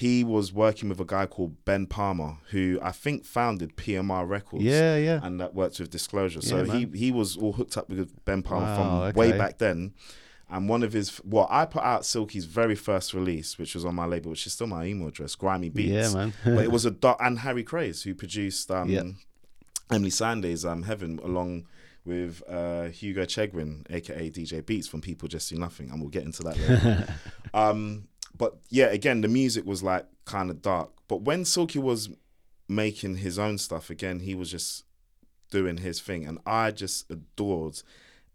[SPEAKER 2] he was working with a guy called Ben Parmar, who I think founded PMR Records.
[SPEAKER 1] Yeah, yeah.
[SPEAKER 2] And that worked with Disclosure. So
[SPEAKER 1] Yeah,
[SPEAKER 2] he he was all hooked up with Ben Parmar
[SPEAKER 1] Wow,
[SPEAKER 2] from way back then. And one of his, well, I put out Silky's very first release, which was on my label, which is still my email address, Grimy Beats.
[SPEAKER 1] Yeah, man.
[SPEAKER 2] but it was a dot, and Harry Craze who produced um,
[SPEAKER 1] Yeah.
[SPEAKER 2] Emeli Sandé's um, Heaven along with uh, Hugo Chegwin, aka DJ Beats from People Just See Nothing, and we'll get into that later. um, but yeah, again, the music was like kind of dark. But when Silky was making his own stuff, again, he was just doing his thing, and I just adored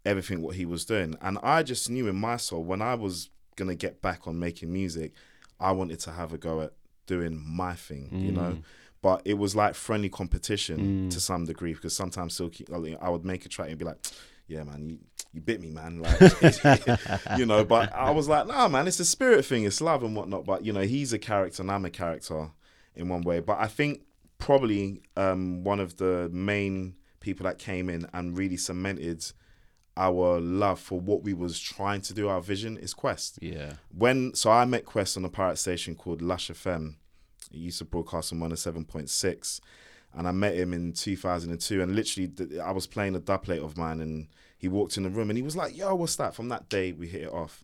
[SPEAKER 2] everything what he was doing. And I just knew in my soul when I was gonna get back on making music, I wanted to have a go at doing my thing, you know. Mm. But it was like friendly competition mm. to some degree because sometimes Silky, I would make a track and be like, "Yeah, man, you, you bit me, man," like you know. But I was like, "Nah, man, it's a spirit thing, it's love and whatnot." But you know, he's a character and I'm a character in one way. But I think probably um, one of the main people that came in and really cemented our love for what we was trying to do, our vision, is Quest
[SPEAKER 1] Yeah.
[SPEAKER 2] when so I met Quest on a pirate station called Lush FM. It used to broadcast on 107.6. And I met him in 2002. And literally, I was playing a dubplate of mine, and he walked in the room and he was like, Yo, what's that? From that day, we hit it off.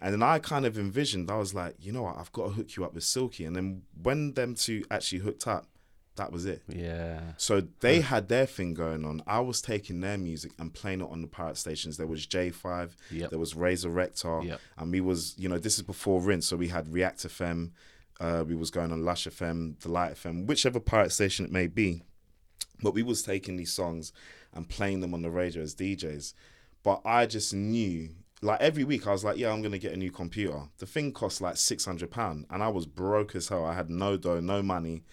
[SPEAKER 2] And then I kind of envisioned, I was like, You know what? I've got to hook you up with Silky. And then when them two actually hooked up, that was it.
[SPEAKER 1] Yeah.
[SPEAKER 2] So they had their thing going on. I was taking their music and playing it on the pirate stations. There was J5,
[SPEAKER 1] Yep.
[SPEAKER 2] there was Razor Rekta,
[SPEAKER 1] Yep.
[SPEAKER 2] and we was, you know, this is before Rinse, so we had React FM, uh, we was going on Lush FM, Delight FM, whichever pirate station it may be. But we was taking these songs and playing them on the radio as DJs. But I just knew, like every week, I was like, yeah, I'm gonna get a new computer. The thing cost like six hundred pound, and I was broke as hell. I had no dough, no money.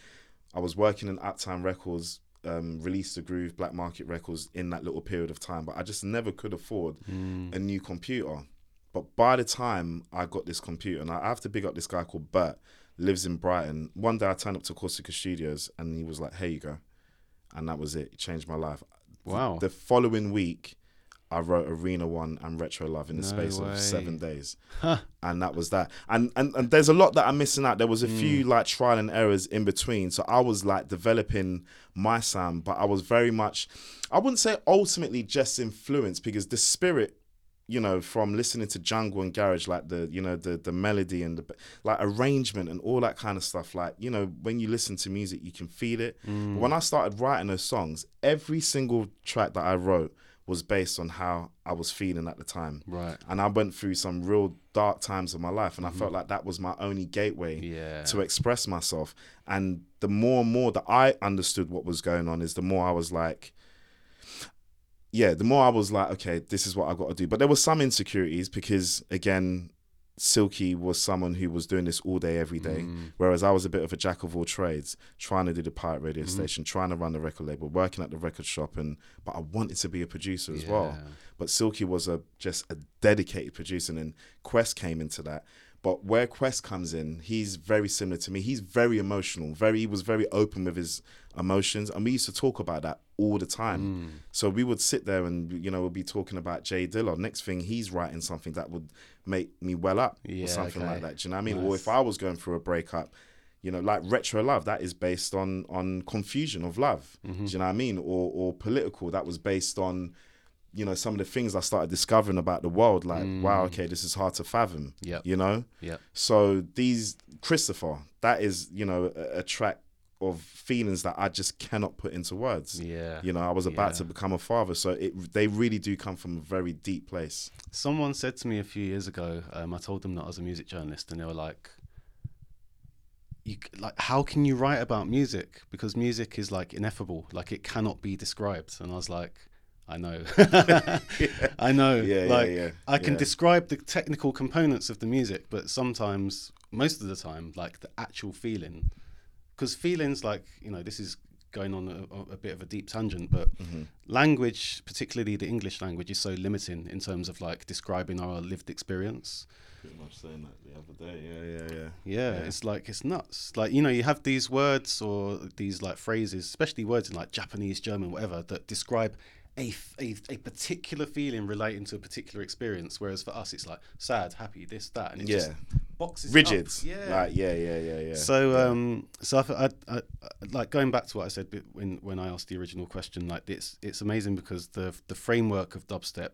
[SPEAKER 2] I was working in At Time Records, um, released the Groove, Black Market Records in that little period of time, but I just never could afford a new computer. But by the time I got this computer, and I have to big up this guy called Bert, lives in Brighton. One day I turned up to Corsica Studios and he was like, "Here you go." and that was it. It changed my life.
[SPEAKER 1] Wow.
[SPEAKER 2] The following week, I wrote Arena One and Retro Love in the
[SPEAKER 1] No
[SPEAKER 2] space
[SPEAKER 1] way.
[SPEAKER 2] of seven days,
[SPEAKER 1] Huh.
[SPEAKER 2] and that was that. And, and and there's a lot that I'm missing out. There was a few
[SPEAKER 1] Mm.
[SPEAKER 2] like trial and errors in between. So I was like developing my sound, but I was very much, I wouldn't say ultimately just influenced because the spirit. You know, from listening to jungle and garage, like the you know the the melody and the like arrangement and all that kind of stuff. Like you know, when you listen to music, you can feel it.
[SPEAKER 1] Mm.
[SPEAKER 2] When I started writing those songs, every single track that I wrote was based on how I was feeling at the time.
[SPEAKER 1] Right.
[SPEAKER 2] And I went through some real dark times of my life, and I felt like that was my only gateway
[SPEAKER 1] Mm-hmm. Yeah.
[SPEAKER 2] to express myself. And the more and more that I understood what was going on, is the more I was like, yeah, the more I was like, okay, this is what I got to do. But there were some insecurities because, again, Silky was someone who was doing this all day, every day,
[SPEAKER 1] Mm.
[SPEAKER 2] whereas I was a bit of a jack of all trades, trying to do the pirate radio
[SPEAKER 1] Mm-hmm.
[SPEAKER 2] station, trying to run the record label, working at the record shop, and but I wanted to be a producer as well. But Silky was a just a dedicated producer, and then Quest came into that. But where Quest comes in, he's very similar to me. He's very emotional. Very, he was very open with his emotions, and we used to talk about that all the time.
[SPEAKER 1] Mm.
[SPEAKER 2] So we would sit there and you know we'll be talking about J Dilla. Next thing he's writing something that would make me well up
[SPEAKER 1] Yeah,
[SPEAKER 2] or something
[SPEAKER 1] okay.
[SPEAKER 2] like that. Do you know what I mean? Or if I was going through a breakup, you know, like retro love, that is based on on confusion of love.
[SPEAKER 1] Mm-hmm.
[SPEAKER 2] Do you know what I mean? Or or political, that was based on you know some of the things I started discovering about the world. Like, wow, okay, this is hard to fathom.
[SPEAKER 1] Mm. Yep.
[SPEAKER 2] You know.
[SPEAKER 1] Yep.
[SPEAKER 2] So these Christopher, that is you know a, a track of feelings that I just cannot put into words.
[SPEAKER 1] Yeah.
[SPEAKER 2] You know, I was about
[SPEAKER 1] Yeah.
[SPEAKER 2] to become a father, so it they really do come from a very deep place.
[SPEAKER 1] Someone said to me a few years ago, um, I told them that I was a music journalist, and they were like, "You like, how can you write about music? Because music is like ineffable, like it cannot be described." And I was like, "I know, I know.
[SPEAKER 2] Yeah, yeah,
[SPEAKER 1] like
[SPEAKER 2] yeah,
[SPEAKER 1] I can
[SPEAKER 2] yeah.
[SPEAKER 1] describe the technical components of the music, but sometimes, most of the time, like the actual feeling, because feelings, like you know, this is." Going on a, a bit of a deep tangent, but
[SPEAKER 2] Mm-hmm.
[SPEAKER 1] language, particularly the English language, is so limiting in terms of like describing our lived experience.
[SPEAKER 2] Pretty much saying that the other day. Yeah, yeah, yeah.
[SPEAKER 1] Yeah,
[SPEAKER 2] Yeah.
[SPEAKER 1] it's like it's nuts. Like you know, you have these words or these like phrases, especially words in like Japanese, German, whatever, that describe a, a, a particular feeling relating to a particular experience. Whereas for us, it's like sad, happy, this, that, and it just
[SPEAKER 2] Yeah.
[SPEAKER 1] boxes
[SPEAKER 2] Rigid.
[SPEAKER 1] up. Yeah.
[SPEAKER 2] Like yeah, yeah, yeah, yeah.
[SPEAKER 1] So,
[SPEAKER 2] yeah.
[SPEAKER 1] um, so I, I, I, like going back to what I said when when I asked the original question, like it's it's amazing because the the framework of dubstep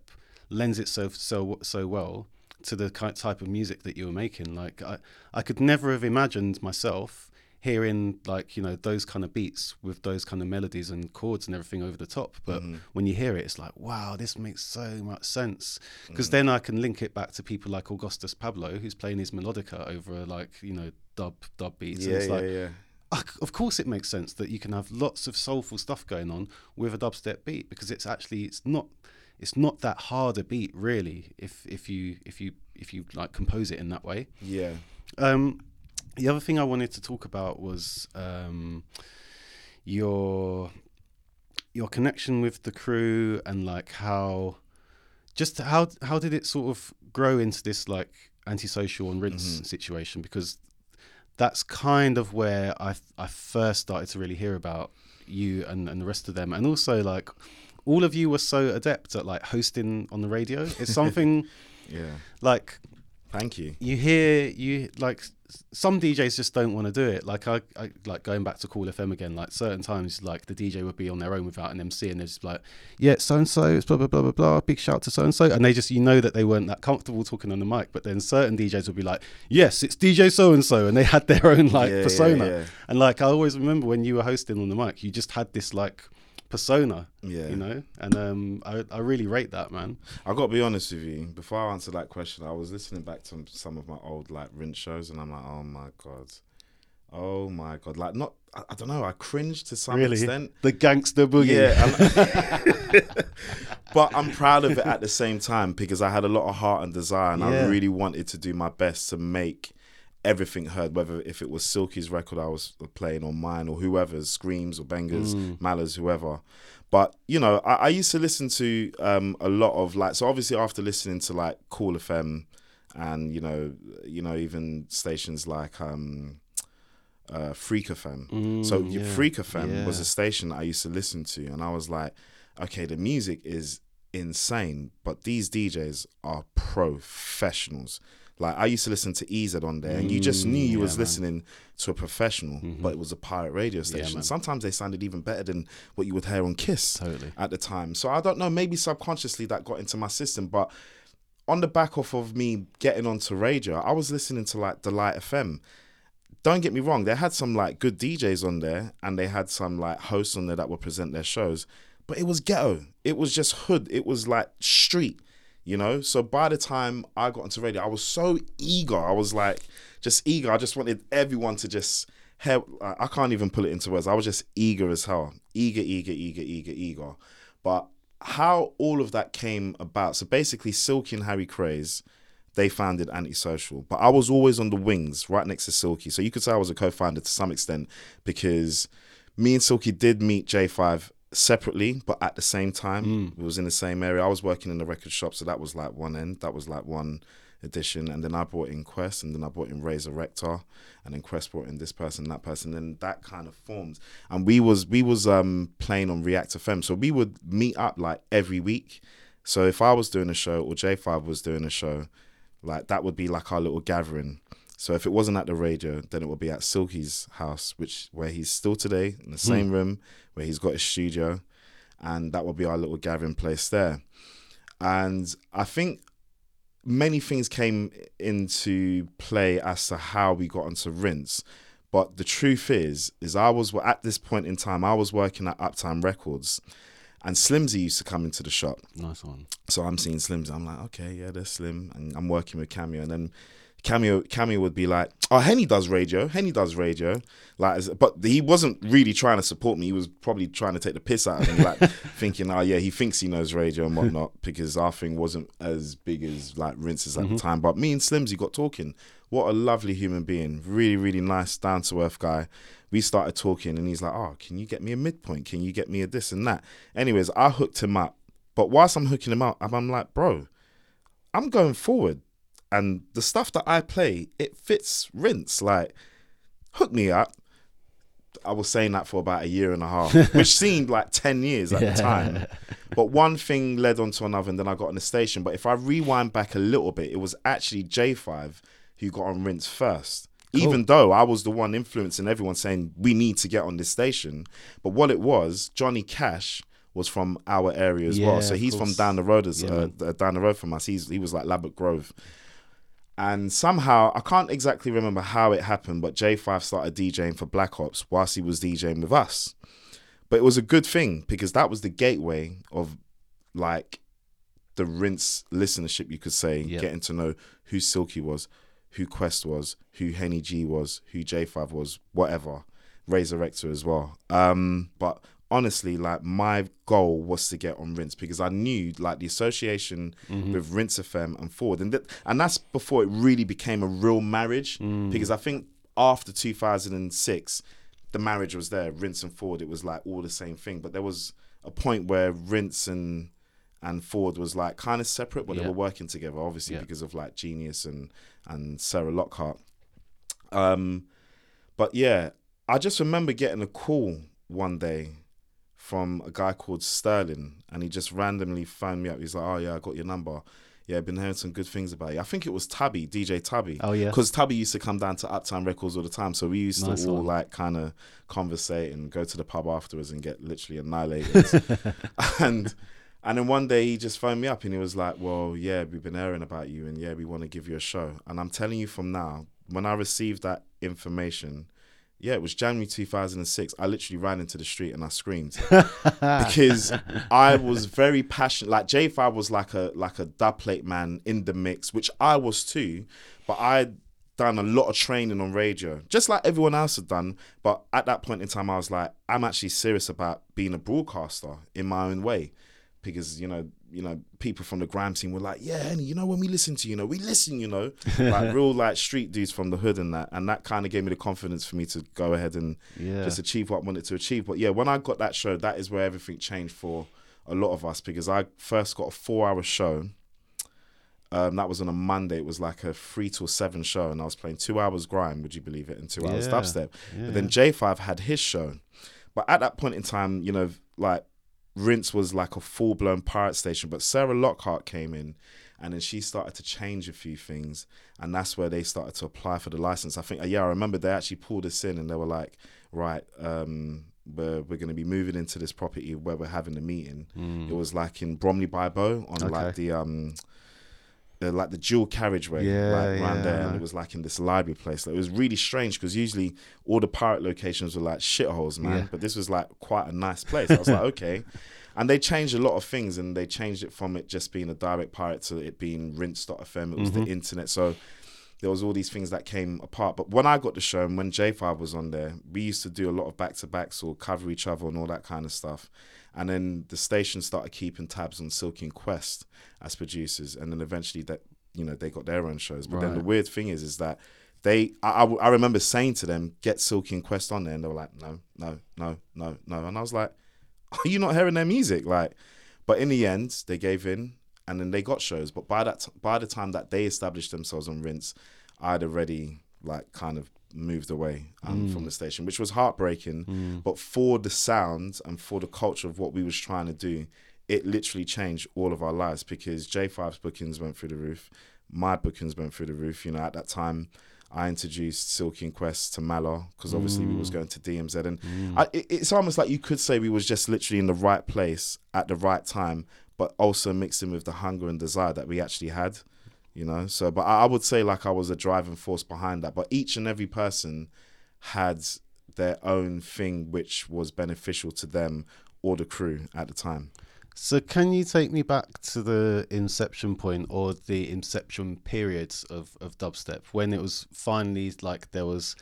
[SPEAKER 1] lends itself so so well to the type of music that you were making. Like I, I could never have imagined myself hearing like you know those kind of beats with those kind of melodies and chords and everything over the top but
[SPEAKER 2] Mm-hmm.
[SPEAKER 1] when you hear it it's like wow this makes so much sense
[SPEAKER 2] Mm.
[SPEAKER 1] because then i can link it back to people like augustus pablo who's playing his melodica over like you know dub dub beats and
[SPEAKER 2] yeah,
[SPEAKER 1] it's
[SPEAKER 2] yeah,
[SPEAKER 1] like
[SPEAKER 2] yeah.
[SPEAKER 1] "Ah, of course it makes sense that you can have lots of soulful stuff going on with a dubstep beat because it's actually it's not it's not that hard a beat really if if you if you if you like compose it in that way
[SPEAKER 2] Yeah.
[SPEAKER 1] um, the other thing I wanted to talk about was um, your your connection with the crew and like how just how how did it sort of grow into this like antisocial and rinse situation because that's kind of where I I first started to really hear about you and, and the rest of them and also like all of you were so adept at like hosting on the radio it's something
[SPEAKER 2] Yeah.
[SPEAKER 1] like
[SPEAKER 2] Thank you.
[SPEAKER 1] you hear you like some DJs just don't want to do it. Like I, I like going back to Kool FM again. Like certain times, like the DJ would be on their own without an MC, and they're just like, "Yeah, so and so, it's blah blah blah blah blah." Big shout to so and so, and they just you know that they weren't that comfortable talking on the mic. But then certain DJs would be like, "Yes, it's DJ so and so," and they had their own like
[SPEAKER 2] Yeah, yeah,
[SPEAKER 1] persona.
[SPEAKER 2] yeah.
[SPEAKER 1] And like I always remember when you were hosting on the mic, you just had this like persona,
[SPEAKER 2] Yeah.
[SPEAKER 1] you know, and um, I I really rate that man.
[SPEAKER 2] I got to be honest with you. Before I answer that question, I was listening back to some of my old like rinse shows, and I'm like, oh my god, oh my god, like not. I, I don't know. I cringed to some
[SPEAKER 1] really,
[SPEAKER 2] extent.
[SPEAKER 1] the gangster boogie.
[SPEAKER 2] Yeah, but I'm proud of it at the same time because I had a lot of heart and desire, and I really wanted to do my best to make everything heard. Whether if it was Silky's record I was playing or mine or whoever's screams or bangers,
[SPEAKER 1] Mm.
[SPEAKER 2] Mala's, whoever. But you know, I, I used to listen to um, a lot of like. So obviously, after listening to like Kool FM, and you know, you know, even stations like um, uh, Freak FM. so
[SPEAKER 1] Mm, yeah,
[SPEAKER 2] Freak FM was a station I used to listen to, and I was like, okay, the music is insane, but these DJs are professionals. Like I used to listen to EZ on there, and you just knew
[SPEAKER 1] Mm,
[SPEAKER 2] you
[SPEAKER 1] yeah,
[SPEAKER 2] was
[SPEAKER 1] man.
[SPEAKER 2] listening to a professional,
[SPEAKER 1] Mhm.
[SPEAKER 2] but it was a pirate radio station.
[SPEAKER 1] man.
[SPEAKER 2] Sometimes they sounded even better than what you would hear on Kiss
[SPEAKER 1] Totally.
[SPEAKER 2] at the time. So I don't know, maybe subconsciously that got into my system, but on the back off of me getting onto radio, I was listening to like Delight FM. Don't get me wrong, they had some like good DJs on there and they had some like hosts on there that would present their shows, but it was ghetto. It was just hood. It was like street, you know? So by the time I got into radio, I was so eager. I was like just eager. I just wanted everyone to just help. I can't even put it into words. I was just eager as hell. Eager, eager, eager, eager, eager. But how all of that came about. So basically, Silky and Harry Craze, they founded Antisocial. But I was always on the wings, right next to Silky. So you could say I was a co-founder to some extent because me and Silky did meet J5 separately, but at the same time, it was in the same area. I was working in the record shop, so that was like one end. That was like one edition. And then I brought in Quest, and then I brought in Razor Rekta, and then Quest brought in this person, that person, and that kind of formed. And we was we was um playing on React FM, so we would meet up like every week. So if I was doing a show or J5 was doing a show, like that would be like our little gathering. So if it wasn't at the radio, then it would be at Silky's house, which where he's still today in the hmm. same room where he's got his studio, and that would be our little gathering place there. And I think many things came into play as to how we got onto Rinse. But the truth is, is I was at this point in time, I was working at Uptime Records, and Slimzee used to come into the shop.
[SPEAKER 1] Nice one.
[SPEAKER 2] So I'm seeing Slims. I'm like, okay, yeah, they're Slim, and I'm working with Cameo, and then Cameo Cameo would be like, oh, Henny does radio. Henny does radio. Like, but he wasn't really trying to support me. He was probably trying to take the piss out of me, like thinking, oh yeah, he thinks he knows radio and whatnot because our thing wasn't as big as like Rinses at the mm-hmm. time. But me and Slimzee got talking. What a lovely human being. Really, really nice, down to earth guy. We started talking, and he's like, oh, can you get me a midpoint? Can you get me a this and that? Anyways, I hooked him up. But whilst I'm hooking him up, I'm, I'm like, bro, I'm going forward. And the stuff that I play, it fits rinse. Like, hook me up. I was saying that for about a year and a half, which seemed like 10 years at the time. But one thing led on to another, and then I got on the station. But if I rewind back a little bit, it was actually J5 who got on rinse first. Even though I was the one influencing everyone saying we need to get on this station. But what it was, Johnny Cash was from our area as well. So he's from down the road as
[SPEAKER 1] Yeah,
[SPEAKER 2] uh, down the road from us. He's he was like Ladbroke Grove. And somehow I can't exactly remember how it happened, but J5 started DJing for Black Ops whilst he was DJing with us. But it was a good thing because that was the gateway of like the rinse listenership, you could say,
[SPEAKER 1] Yeah.
[SPEAKER 2] getting to know who Silky was, who Quest was, who Henny G was, who J5 was, whatever. Razor Rekta as well. Um, but honestly, like my goal was to get on Rinse because I knew like the association with Rinse FM and Forward, and that, and that's before it really became a real marriage. Because I think after 2006, the marriage was there. Rinse and Forward, it was like all the same thing. But there was a point where Rinse and and Ford was like kind of separate, but they were working together, obviously
[SPEAKER 1] Yeah.
[SPEAKER 2] because of like Geeneus and and Sarah Lockhart. Um, but yeah, I just remember getting a call one day from a guy called Sterling, and he just randomly phoned me up. He's like, "Oh yeah, I got your number. Yeah, I've been hearing some good things about you. I think it was Tubby, DJ Tubby.
[SPEAKER 1] Oh, yeah.
[SPEAKER 2] because Tubby used to come down to Uptown Records all the time, so we used
[SPEAKER 1] Nice
[SPEAKER 2] to all
[SPEAKER 1] one.
[SPEAKER 2] like kind of conversate and go to the pub afterwards and get literally annihilated. and and then one day he just phoned me up and he was like, "Well, yeah, we've been hearing about you, and yeah, we want to give you a show." And I'm telling you from now, when I received that information, yeah, it was January 2006. I literally ran into the street and I screamed because I was very passionate. Like J5 was like a like a dub plate man in the mix, which I was too, but I done a lot of training on radio, just like everyone else had done. But at that point in time, I was like, I'm actually serious about being a broadcaster in my own way, because you know, you know, people from the grime scene were like, yeah, Henny, you know, when we listen to you, know, we listen, you know, like real like street dudes from the hood and that, and that kind of gave me the confidence for me to go ahead and
[SPEAKER 1] Yeah.
[SPEAKER 2] just achieve what I wanted to achieve. But yeah, when I got that show, that is where everything changed for a lot of us because I first got a four hour show Um, that was on a Monday. It was like a three till seven show, and I was playing two hours grime. Would you believe it? And two hours
[SPEAKER 1] Yeah.
[SPEAKER 2] dubstep.
[SPEAKER 1] Yeah.
[SPEAKER 2] But then J5 had his show. But at that point in time, you know, like Rinse was like a full blown pirate station. But Sarah Lockhart came in and then she started to change a few things. And that's where they started to apply for the license. I think, yeah, I remember they actually pulled us in and they were like, right, um, we're, we're going to be moving into this property where we're having the meeting.
[SPEAKER 1] Mm.
[SPEAKER 2] It was like in Bromley by Bow on like the. um the, like the dual carriageway,
[SPEAKER 1] Yeah,
[SPEAKER 2] like around there,
[SPEAKER 1] yeah.
[SPEAKER 2] and it was like in this library place. Like, it was really strange because usually all the pirate locations were like shitholes, man.
[SPEAKER 1] Yeah.
[SPEAKER 2] But this was like quite a nice place. I was like, okay. And they changed a lot of things, and they changed it from it just being a direct pirate to it being rinse.fm. It was
[SPEAKER 1] Mhm.
[SPEAKER 2] the internet, so there was all these things that came apart. But when I got the show and when J5 was on there, we used to do a lot of back to backs or cover each other and all that kind of stuff. And then the station started keeping tabs on Silky and Quest as producers, and then eventually that you know they got their own shows. But then the weird thing is, is that they I, I, I remember saying to them, "Get Silky and Quest on there," and they were like, "No, no, no, no, no," and I was like, "Are you not hearing their music?" Like, but in the end, they gave in, and then they got shows. But by that by the time that they established themselves on Rinse, I'd already like kind of moved away um, from mm. the station, which was heartbreaking. Mm. But for the sound and for the culture of what we was trying to do, it literally changed all of our lives because J5's bookings went through the roof, my bookings went through the roof. You know, at that time, I introduced Silky and Quest to Mala because obviously we was mm. going to DMZ, and I, it, it's almost like you could say we was just literally in the right place at the right time, but also mixing with the hunger and desire that we actually had. You know, so but I, would say like I was a driving force behind that. But each and every person had their own thing which was beneficial to them or the crew at the time.
[SPEAKER 1] So, can you take me back to the inception point or the inception periods of, of dubstep when it was finally like there was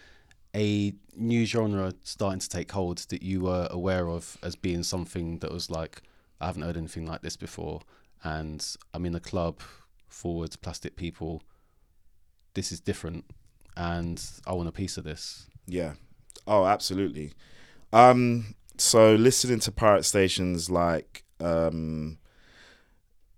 [SPEAKER 1] a new genre starting to take hold that you were aware of as being something that was like, I haven't heard anything like this before, and I'm in a club, forwards, plastic people, this is different, and I want a piece of this.
[SPEAKER 2] Yeah. Oh, absolutely. Um, so listening to pirate stations like um,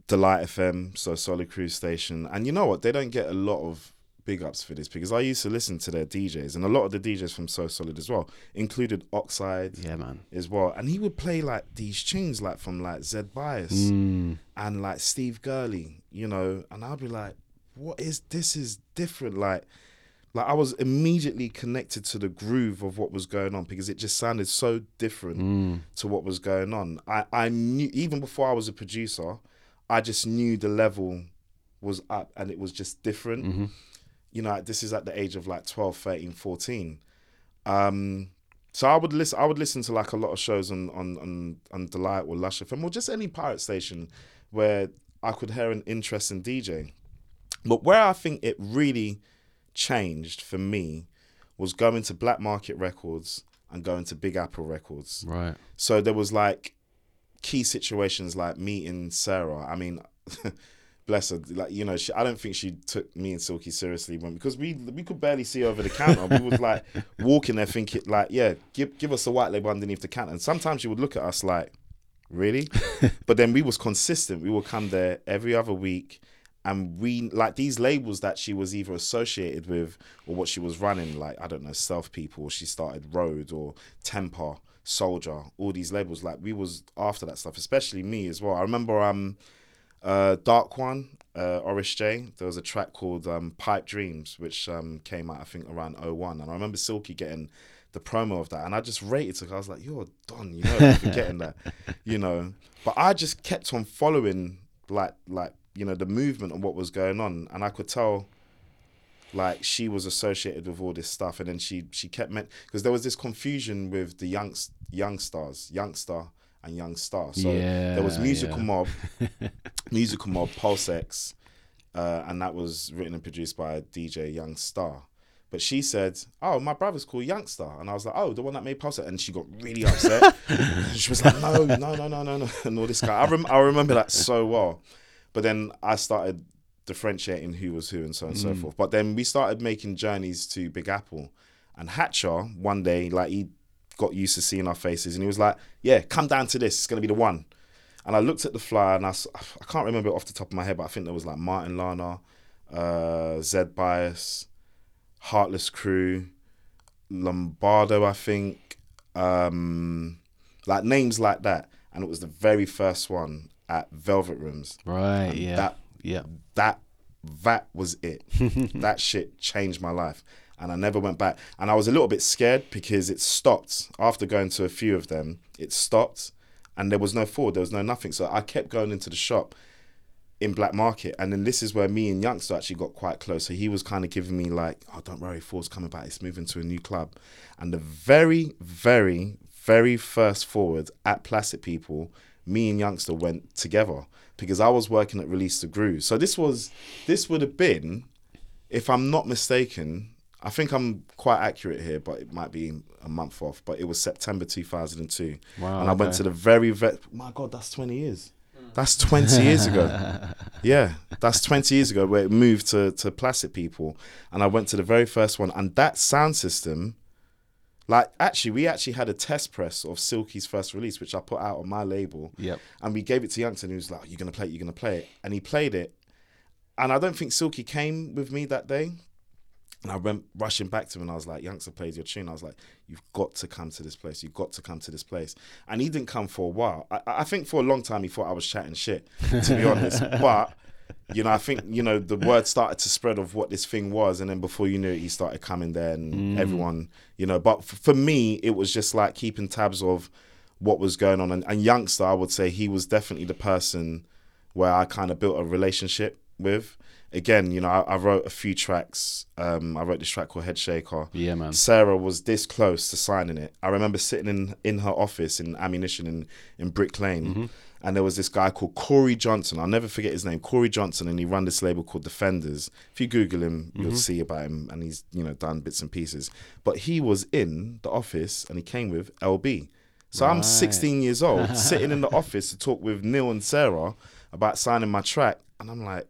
[SPEAKER 2] Delight FM, so Solid Crew's Station, and you know what? They don't get a lot of big ups for this because I used to listen to their DJs, and a lot of the DJs from So Solid as well, included Oxide
[SPEAKER 1] Yeah, man.
[SPEAKER 2] as well, and he would play like these tunes like from like Zed Bias
[SPEAKER 1] Mm.
[SPEAKER 2] and like Steve Gurley, you know, and I'd be like, what is this is different like like I was immediately connected to the groove of what was going on because it just sounded so different
[SPEAKER 1] Mm.
[SPEAKER 2] to what was going on. I I knew even before I was a producer, I just knew the level was up and it was just different.
[SPEAKER 1] Mhm.
[SPEAKER 2] You know, this is at the age of like 12, 13, 14. Um so I would listen I would listen to like a lot of shows on on on, on Delight or Lush FM or just any pirate station where I could hear an interesting DJ. But where I think it really changed for me was going to Black Market Records and going to Big Apple Records.
[SPEAKER 1] Right.
[SPEAKER 2] So there was like key situations like meeting Sarah. I mean, bless her. Like you know, she, I don't think she took me and Silky seriously when because we we could barely see over the counter. we was like walking there thinking like, yeah, give give us a white label underneath the counter. And sometimes she would look at us like, really? but then we was consistent. We would come there every other week. And we like these labels that she was either associated with or what she was running, like I don't know, Self People, she started Road or Tempa, Soulja, all these labels. Like we was after that stuff, especially me as well. I remember um uh Dark One, uh J, there was a track called um Pipe Dreams, which um came out I think around 01. And I remember Silky getting the promo of that and I just rated it. I was like, You're done, you know, getting that. You know. But I just kept on following like like you know the movement and what was going on and i could tell like she was associated with all this stuff and then she she kept because there was this confusion with the young young stars youngster and young star so there was musical
[SPEAKER 1] yeah.
[SPEAKER 2] mob musical mob pulse x uh, and that was written and produced by dj young star but she said, "Oh, my brother's called Youngsta," and I was like, "Oh, the one that made Pulse," and she got really upset. She was like, "No, no, no, no, no, no," and all this guy. I, rem- I remember that so well. But then I started differentiating who was who and so on and so forth. But then we started making journeys to Big Apple, and Hatcha one day, like he got used to seeing our faces, and he was like, "Yeah, come down to this. It's gonna be the one." And I looked at the flyer and I, I can't remember it off the top of my head, but I think there was like Martin Larner, uh, Zed Bias, Heartless Crew, Lombardo, I think, um, like names like that. And it was the very first one at Velvet Rooms.
[SPEAKER 1] Right.
[SPEAKER 2] And
[SPEAKER 1] yeah.
[SPEAKER 2] That
[SPEAKER 1] yeah.
[SPEAKER 2] that that was it. that shit changed my life. And I never went back. And I was a little bit scared because it stopped after going to a few of them. It stopped and there was no forward, there was no nothing. So I kept going into the shop in Black Market. And then this is where me and Youngsta actually got quite close. So he was kind of giving me like, oh, don't worry, Ford's coming back. It's moving to a new club. And the very, very, very first forward at Plastic People, me and Youngsta went together because I was working at Release the Groove. So this was, this would have been, if I'm not mistaken, I think I'm quite accurate here, but it might be a month off. But it was September 2002.
[SPEAKER 1] Wow,
[SPEAKER 2] and I went to the very, very, my God, that's 20 years. That's 20 years ago. Yeah, that's 20 years ago where it moved to, to Plastic People. And I went to the very first one. And that sound system, like, actually, we actually had a test press of Silky's first release, which I put out on my label.
[SPEAKER 1] Yep.
[SPEAKER 2] And we gave it to Youngsta, and he was like, You're going to play it, you're going to play it. And he played it. And I don't think Silky came with me that day. And I went rushing back to him and I was like, Youngsta plays your tune. I was like, You've got to come to this place. You've got to come to this place. And he didn't come for a while. I, I think for a long time he thought I was chatting shit, to be honest. But, you know, I think, you know, the word started to spread of what this thing was. And then before you knew it, he started coming there and mm. everyone, you know. But for me, it was just like keeping tabs of what was going on. And, and Youngsta, I would say he was definitely the person where I kind of built a relationship with. Again, you know, I, I wrote a few tracks. Um, I wrote this track called Head Shaker.
[SPEAKER 1] Yeah, man.
[SPEAKER 2] Sarah was this close to signing it. I remember sitting in, in her office in Ammunition in, in Brick Lane,
[SPEAKER 1] Mm-hmm.
[SPEAKER 2] and there was this guy called Corey Johnson. I'll never forget his name, Corey Johnson, and he ran this label called Defenders. If you Google him,
[SPEAKER 1] Mm-hmm.
[SPEAKER 2] you'll see about him, and he's you know done bits and pieces. But he was in the office, and he came with El-B. So I'm 16 years old, sitting in the office to talk with Neil and Sarah about signing my track, and I'm like.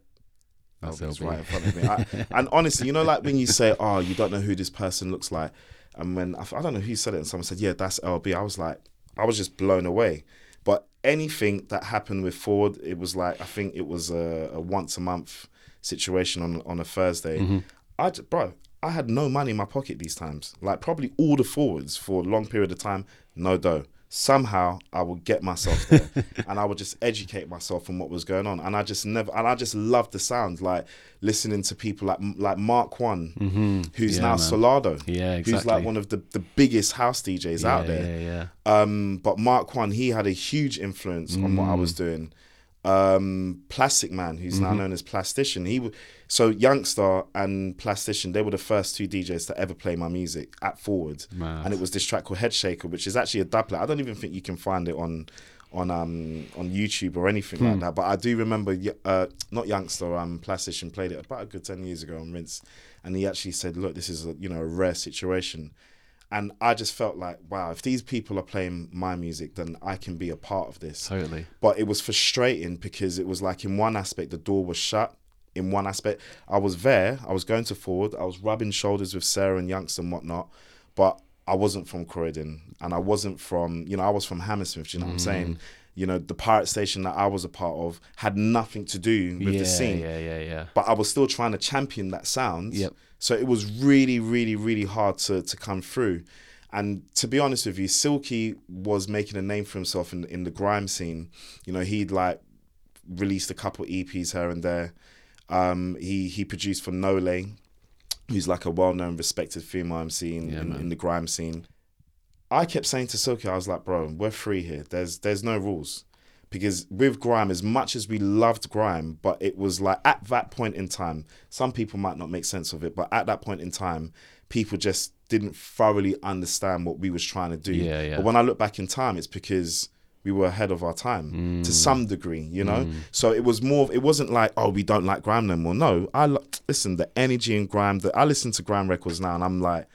[SPEAKER 1] El-B.
[SPEAKER 2] right in front of me. I, and honestly, you know, like when you say, "Oh, you don't know who this person looks like," and when I, I don't know who said it, and someone said, "Yeah, that's El-B," I was like, I was just blown away. But anything that happened with Ford, it was like I think it was a, a once a month situation on on a Thursday.
[SPEAKER 1] Mm-hmm.
[SPEAKER 2] I bro, I had no money in my pocket these times. Like probably all the forwards for a long period of time, no dough. Somehow I would get myself there, and I would just educate myself on what was going on. And I just never, and I just loved the sounds, like listening to people like like Mark One, who's
[SPEAKER 1] Mm-hmm. Yeah,
[SPEAKER 2] now
[SPEAKER 1] man.
[SPEAKER 2] Solardo,
[SPEAKER 1] Yeah,
[SPEAKER 2] who's like one of the, the biggest house DJs
[SPEAKER 1] yeah,
[SPEAKER 2] out there.
[SPEAKER 1] Yeah, yeah.
[SPEAKER 2] Um, but Mark One, he had a huge influence on what I was
[SPEAKER 1] Mm.
[SPEAKER 2] doing. Um, Plastic Man, who's
[SPEAKER 1] Mm-hmm.
[SPEAKER 2] now known as Plastician, he so Youngsta and Plastician, they were the first two DJs to ever play my music at Forward,
[SPEAKER 1] Mad.
[SPEAKER 2] and it was this track called Head Shaker, which is actually a doublet. I don't even think you can find it on on um on YouTube or anything
[SPEAKER 1] Hmm.
[SPEAKER 2] like that. But I do remember, uh, not Youngsta, um, Plastician played it about a good ten years ago on Rinse, and he actually said, "Look, this is a you know a rare situation." And I just felt like, wow, if these people are playing my music, then I can be a part of this.
[SPEAKER 1] Totally.
[SPEAKER 2] But it was frustrating because it was like, in one aspect, the door was shut. In one aspect, I was there, I was going to forward, I was rubbing shoulders with Sarah and Youngsta and whatnot, but I wasn't from Croydon and I wasn't from, you know, I was from Hammersmith, do you know what I'm mm. saying? You know, the pirate station that I was a part of had nothing to do with
[SPEAKER 1] yeah,
[SPEAKER 2] the scene
[SPEAKER 1] yeah, yeah, yeah.
[SPEAKER 2] but I was still trying to champion that sound.
[SPEAKER 1] Yep.
[SPEAKER 2] So it was really, really, really hard to to come through. And to be honest with you, Silky was making a name for himself in in the grime scene. You know, he'd like released a couple EPs here and there. Um, he he produced for No Lay, who's like a well known, respected female MC in,
[SPEAKER 1] Yeah,
[SPEAKER 2] in, in the grime scene. I kept saying to Silky, I was like, bro, we're free here. There's there's no rules. Because with grime, as much as we loved grime, but it was like at that point in time, some people might not make sense of it, but at that point in time, people just didn't thoroughly understand what we was trying to do.
[SPEAKER 1] Yeah, yeah.
[SPEAKER 2] But when I look back in time, it's because we were ahead of our time
[SPEAKER 1] Mm.
[SPEAKER 2] to some degree, you know. So it was more. It wasn't like, oh, we don't like grime no more. No, I listen. The energy in grime. That I listen to grime records now, and I'm like,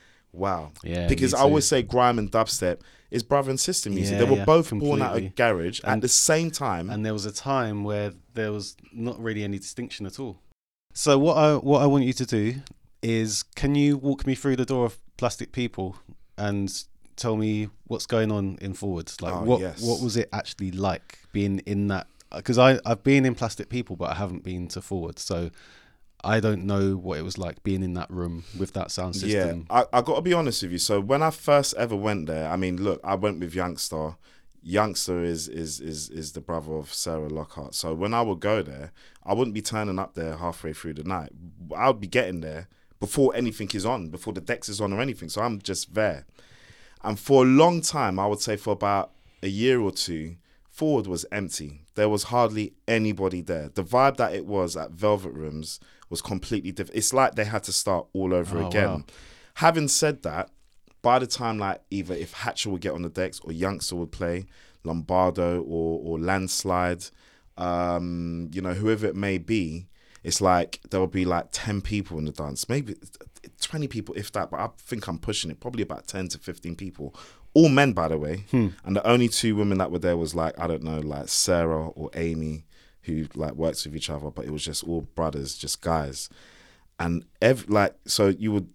[SPEAKER 2] wow.
[SPEAKER 1] Yeah,
[SPEAKER 2] Because I always say grime and dubstep is brother and sister music.
[SPEAKER 1] Yeah,
[SPEAKER 2] they were
[SPEAKER 1] yeah,
[SPEAKER 2] both born out of
[SPEAKER 1] completely.
[SPEAKER 2] garage at the same time.
[SPEAKER 1] and there was a time where there was not really any distinction at all. So what I what I want you to do is, can you walk me through the door of Plastic People and tell me what's going on in forwards? Like,
[SPEAKER 2] Oh,
[SPEAKER 1] what
[SPEAKER 2] yes.
[SPEAKER 1] what was it actually like being in that? Because I I've been in Plastic People, but I haven't been to forward, so I don't know what it was like being in that room with that sound system.
[SPEAKER 2] Yeah, I, I got to be honest with you. So when I first ever went there, I mean, look, I went with Youngsta. Youngsta is is is is the brother of Sarah Lockhart. So when I would go there, I wouldn't be turning up there halfway through the night. I would be getting there before anything is on, before the decks is on or anything. So I'm just there. And for a long time, I would say for about a year or two, Forward was empty. There was hardly anybody there. The vibe that it was at Velvet Rooms was completely different. It's like they had to start all over
[SPEAKER 1] Oh,
[SPEAKER 2] again.
[SPEAKER 1] wow.
[SPEAKER 2] Having said that, by the time like either if Hatcha would get on the decks or Youngsta would play, Lombardo or or Landslide, um, you know, whoever it may be, it's like there will be like ten people in the dance, maybe twenty people if that. But I think I'm pushing it, probably about ten to fifteen people, all men by the way. Hmm. And the only two women that were there was like I don't know, like Sarah or Amy, who like works with each other, but it was just all brothers, just guys. And every, like so you would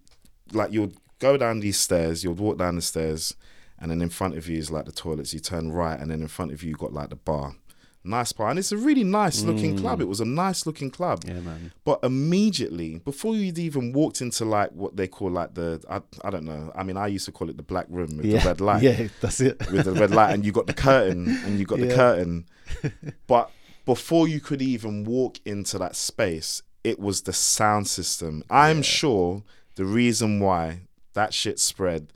[SPEAKER 2] like you would go down these stairs, you would walk down the stairs, and then in front of you is like the toilets. You turn right, and then in front of you you got like the bar, nice bar, and it's a really nice looking club. Mm. It was a nice looking club.
[SPEAKER 1] Yeah, man.
[SPEAKER 2] But immediately, before you'd even walked into like what they call like the I, I don't know. I mean, I used to call it the black room with
[SPEAKER 1] Yeah,
[SPEAKER 2] the red light
[SPEAKER 1] yeah, that's it.
[SPEAKER 2] with the red light, and you got the curtain, and you got the curtain. But before you could even walk into that space, it was the sound system. I'm sure the reason why that shit spread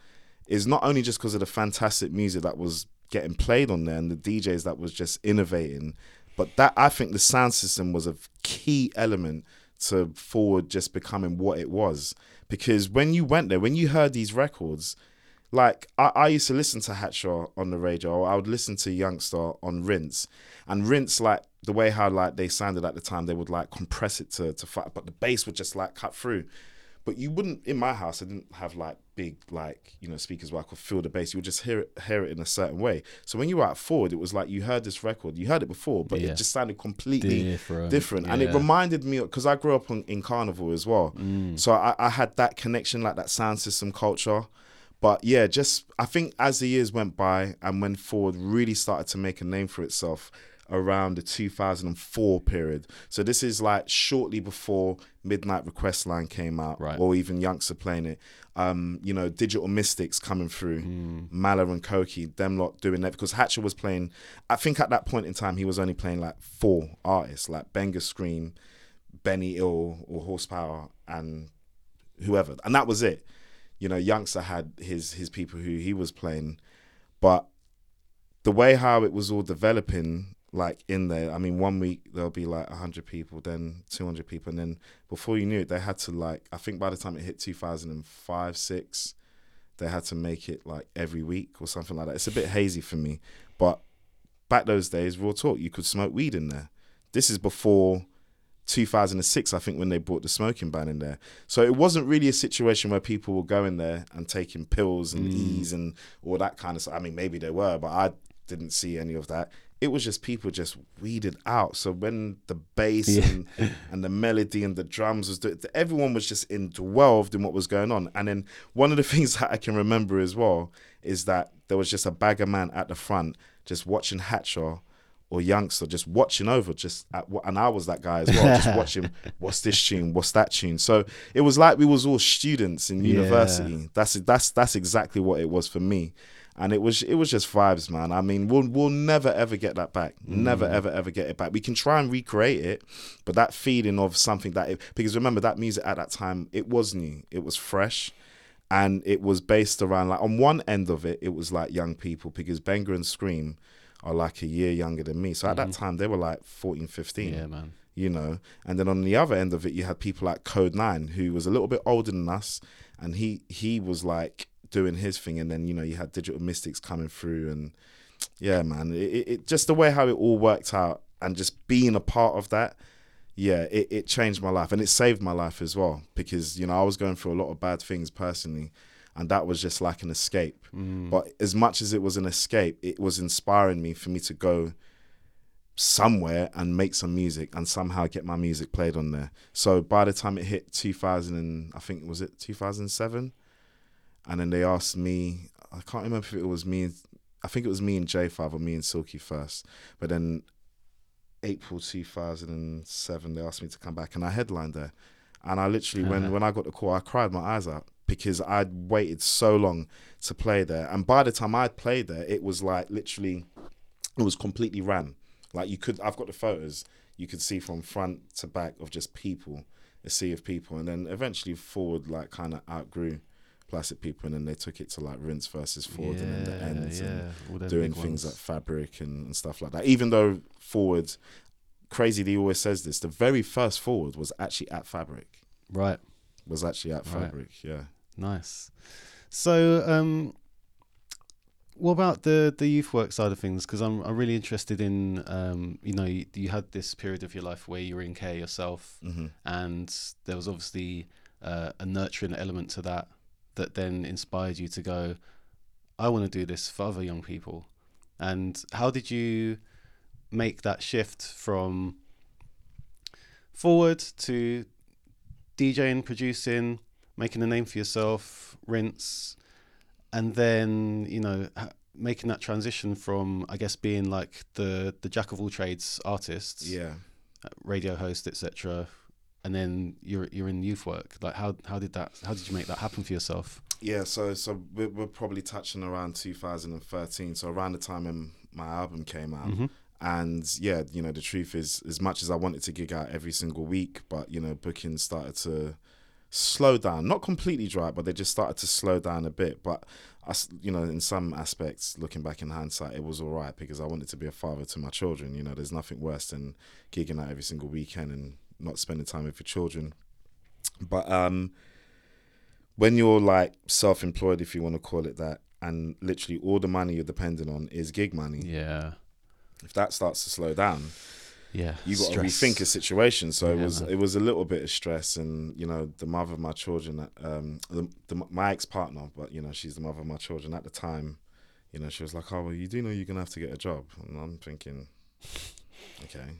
[SPEAKER 2] is not only just because of the fantastic music that was getting played on there and the DJs that was just innovating, but that I think the sound system was a key element to forward just becoming what it was. Because when you went there, when you heard these records, like I, I used to listen to Hatcha on the radio. I would listen to Youngsta on Rinse, and Rinse like the way how like they sounded at the time. They would like compress it to to fight, but the bass would just like cut through. But you wouldn't in my house. I didn't have like big like you know speakers where I could feel the bass. You would just hear it hear it in a certain way. So when you were at Ford, it was like you heard this record. You heard it before, but
[SPEAKER 1] Yeah.
[SPEAKER 2] it just sounded completely
[SPEAKER 1] Different,
[SPEAKER 2] different. And it reminded me because I grew up on, in Carnival as well.
[SPEAKER 1] Mm.
[SPEAKER 2] So I, I had that connection, like that sound system culture. But yeah, just I think as the years went by and when Ford really started to make a name for itself around the 2004 period. So this is like shortly before Midnight Request Line came out,
[SPEAKER 1] Right.
[SPEAKER 2] or even Youngsta playing it. Um, you know, Digital Mystikz coming through,
[SPEAKER 1] Mm.
[SPEAKER 2] Mala and Coki, them lot doing that because Hatcha was playing. I think at that point in time he was only playing like four artists, like Benga Skream, Benny Ill or Horsepower, and whoever, and that was it. You know, Youngsta had his his people who he was playing, but the way how it was all developing, like in there, I mean, one week there'll be like hundred people, then two hundred people, and then before you knew it, they had to like. I think by the time it hit two thousand and five six, they had to make it like every week or something like that. It's a bit hazy for me, but back those days, real talk, you could smoke weed in there. This is before 2006, I think, when they brought the smoking ban in there. So it wasn't really a situation where people were going there and taking pills and mm. E's and all that kind of stuff. I mean, maybe they were, but I didn't see any of that. It was just people just weeded out. So when the bass
[SPEAKER 1] Yeah.
[SPEAKER 2] and, and the melody and the drums was, do- everyone was just indwelled in what was going on. And then one of the things that I can remember as well is that there was just a bagger man at the front just watching Hatcha or youngster just watching over just at what and I was that guy as well just watching what's this tune what's that tune so it was like we was all students in
[SPEAKER 1] Yeah.
[SPEAKER 2] university that's that's that's exactly what it was for me and it was it was just vibes man. I mean we'll we'll never ever get that back. Never
[SPEAKER 1] Mm.
[SPEAKER 2] ever ever get it back. We can try and recreate it but that feeling of something that it, because remember that music at that time it was new. It was fresh. And it was based around like on one end of it it was like young people because Benga and Skream are like a year younger than me. So at that time they were like 14 15
[SPEAKER 1] Mm-hmm. Yeah, man.
[SPEAKER 2] you know? And then on the other end of it you had people like Kode9 who was a little bit older than us. And he he was like doing his thing and then you know you had Digital Mystikz coming through and yeah man it, it, just the way how it all worked out and just being a part of that yeah, it, it changed my life and it saved my life as well because you know I was going through a lot of bad things personally, and that was just like an escape. Mm. But as much as it was an escape, it was inspiring me for me to go somewhere and make some music and somehow get my music played on there. So by the time it hit 2000, and I think was it 2007, and then they asked me, I can't remember if it was me. I think it was me and J5 or me and Silky first. But then April 2007, they asked me to come back, and I headlined there. And I literally, when
[SPEAKER 1] Uh-huh.
[SPEAKER 2] when I got the call, I cried my eyes out because I'd waited so long to play there. And by the time I'd played there, it was like literally, it was completely ran. Like you could, I've got the photos. You could see from front to back of just people, a sea of people, and then eventually forward like kind of outgrew plastic people, and then they took it to like rinse versus forward, and then the ends, and doing things
[SPEAKER 1] ones.
[SPEAKER 2] like fabric and, and stuff like that. Even though forward, crazy, he always says this. The very first forward was actually at fabric.
[SPEAKER 1] right.
[SPEAKER 2] Was actually at
[SPEAKER 1] Right.
[SPEAKER 2] fabric. Yeah.
[SPEAKER 1] Nice. So, um, what about the the youth work side of things? Because I'm I'm really interested in, um, you know, you, you had this period of your life where you were in care yourself,
[SPEAKER 2] hmm
[SPEAKER 1] and there was obviously uh, a nurturing element to that that then inspired you to go, I want to do this for other young people. And how did you make that shift from forward to DJing, producing, making a name for yourself, rinse, and then you know making that transition from I guess being like the the jack of all trades artist,
[SPEAKER 2] Yeah.
[SPEAKER 1] radio host, etc. And then you're you're in youth work. Like how how did that how did you make that happen for yourself?
[SPEAKER 2] Yeah, so so we're, we're probably touching around 2013, so around the time when my album came out.
[SPEAKER 1] Mhm.
[SPEAKER 2] And yeah, you know, the truth is, as much as I wanted to gig out every single week, but you know, bookings started to slow down. Not completely dry, but they just started to slow down a bit. But I, you know, in some aspects, looking back in hindsight, it was all right because I wanted to be a father to my children. You know, there's nothing worse than gigging out every single weekend and not spending time with your children. But um, when you're like self-employed, if you want to call it that, and literally all the money you're depending on is gig money.
[SPEAKER 1] Yeah,
[SPEAKER 2] If that starts to slow down,
[SPEAKER 1] yeah.
[SPEAKER 2] you got to rethink a situation. So it was
[SPEAKER 1] man.
[SPEAKER 2] it was a little bit of stress, and you know the mother of my children, um, the, the, my ex partner, but you know she's the mother of my children at the time. You know she was like, "Oh well, you do know you're gonna have to get a job," and I'm thinking, okay,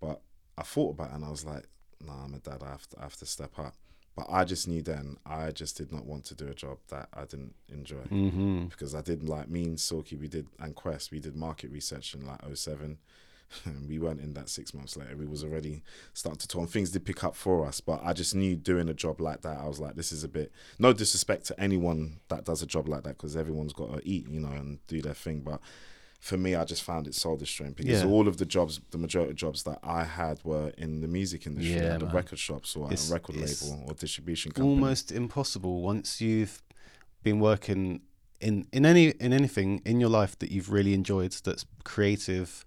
[SPEAKER 2] but I thought about it and I was like, "Nah, I'm a dad. I have to, I have to step up." But I just knew then I just did not want to do a job that I didn't enjoy
[SPEAKER 1] Mm-hmm.
[SPEAKER 2] because I did like me and Silky, we did and Quest, we did market research in like 07. And we weren't in that six months later. We was already starting to tour and things did pick up for us. But I just knew doing a job like that, I was like, this is a bit no disrespect to anyone that does a job like that because everyone's got to eat, you know, and do their thing. But for me, I just found it soul destroying because
[SPEAKER 1] Yeah.
[SPEAKER 2] all of the jobs, the majority of jobs that I had were in the music industry,
[SPEAKER 1] Yeah,
[SPEAKER 2] at the
[SPEAKER 1] man.
[SPEAKER 2] record shops or at a record label or distribution company.
[SPEAKER 1] Almost impossible once you've been working in in any in anything in your life that you've really enjoyed that's creative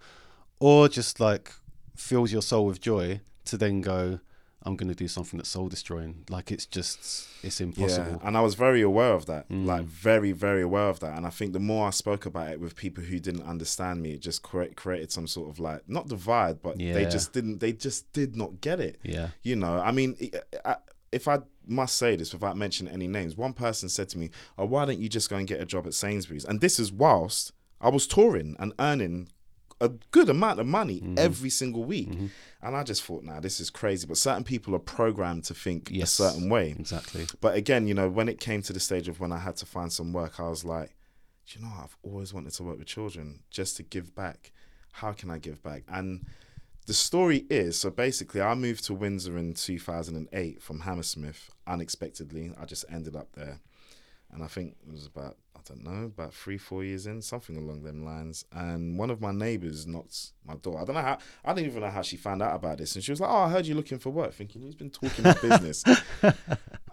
[SPEAKER 1] or just like fills your soul with joy to then go I'm going to do something that's soul destroying like it's just it's impossible
[SPEAKER 2] Yeah, and I was very aware of that,
[SPEAKER 1] Mm.
[SPEAKER 2] like very, very aware of that. And I think the more I spoke about it with people who didn't understand me, it just cre- created some sort of like not divide, but they just didn't. They just did not get it.
[SPEAKER 1] yeah
[SPEAKER 2] You know, I mean, if I must say this without mentioning any names, one person said to me, "Oh, why don't you just go and get a job at Sainsbury's?" And this is whilst I was touring and earning a good amount of money
[SPEAKER 1] Mm-hmm.
[SPEAKER 2] every single week. And I just thought, nah, this is crazy. But certain people are programmed to think
[SPEAKER 1] Yes.
[SPEAKER 2] a certain way.
[SPEAKER 1] exactly
[SPEAKER 2] But again, you know, when it came to the stage of when I had to find some work, I was like, "Do you know, what? I've always wanted to work with children just to give back. How can I give back? And the story is so basically, I moved to Windsor in 2008 from Hammersmith unexpectedly. I just ended up there. And I think it was about, I don't know, about three, four years in, something along them lines. And one of my neighbors knocked my door. I don't know how, I don't even know how she found out about this. And she was like, Oh, I heard you looking for work, thinking who's been talking about business.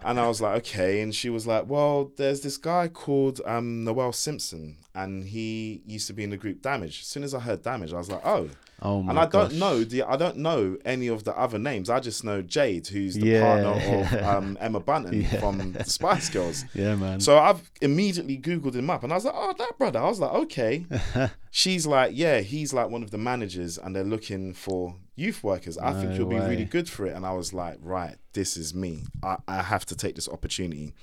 [SPEAKER 2] And I was like, okay. And she was like, well, there's this guy called um, Noel Simpson, and he used to be in the group Damage. As soon as I heard Damage, I was like, oh.
[SPEAKER 1] oh my
[SPEAKER 2] and I don't know the I don't know any of the other names. I just know Jade, who's the
[SPEAKER 1] Yeah.
[SPEAKER 2] partner of um, Emma Bunton
[SPEAKER 1] Yeah.
[SPEAKER 2] from Spice Girls.
[SPEAKER 1] yeah man
[SPEAKER 2] So I've immediately Googled him up and I was like, oh, that brother. I was like, okay. She's like, yeah, he's like one of the managers and they're looking for youth workers. I think
[SPEAKER 1] No
[SPEAKER 2] you'll be really good for it. And I was like, right, this is me. I, I have to take this opportunity.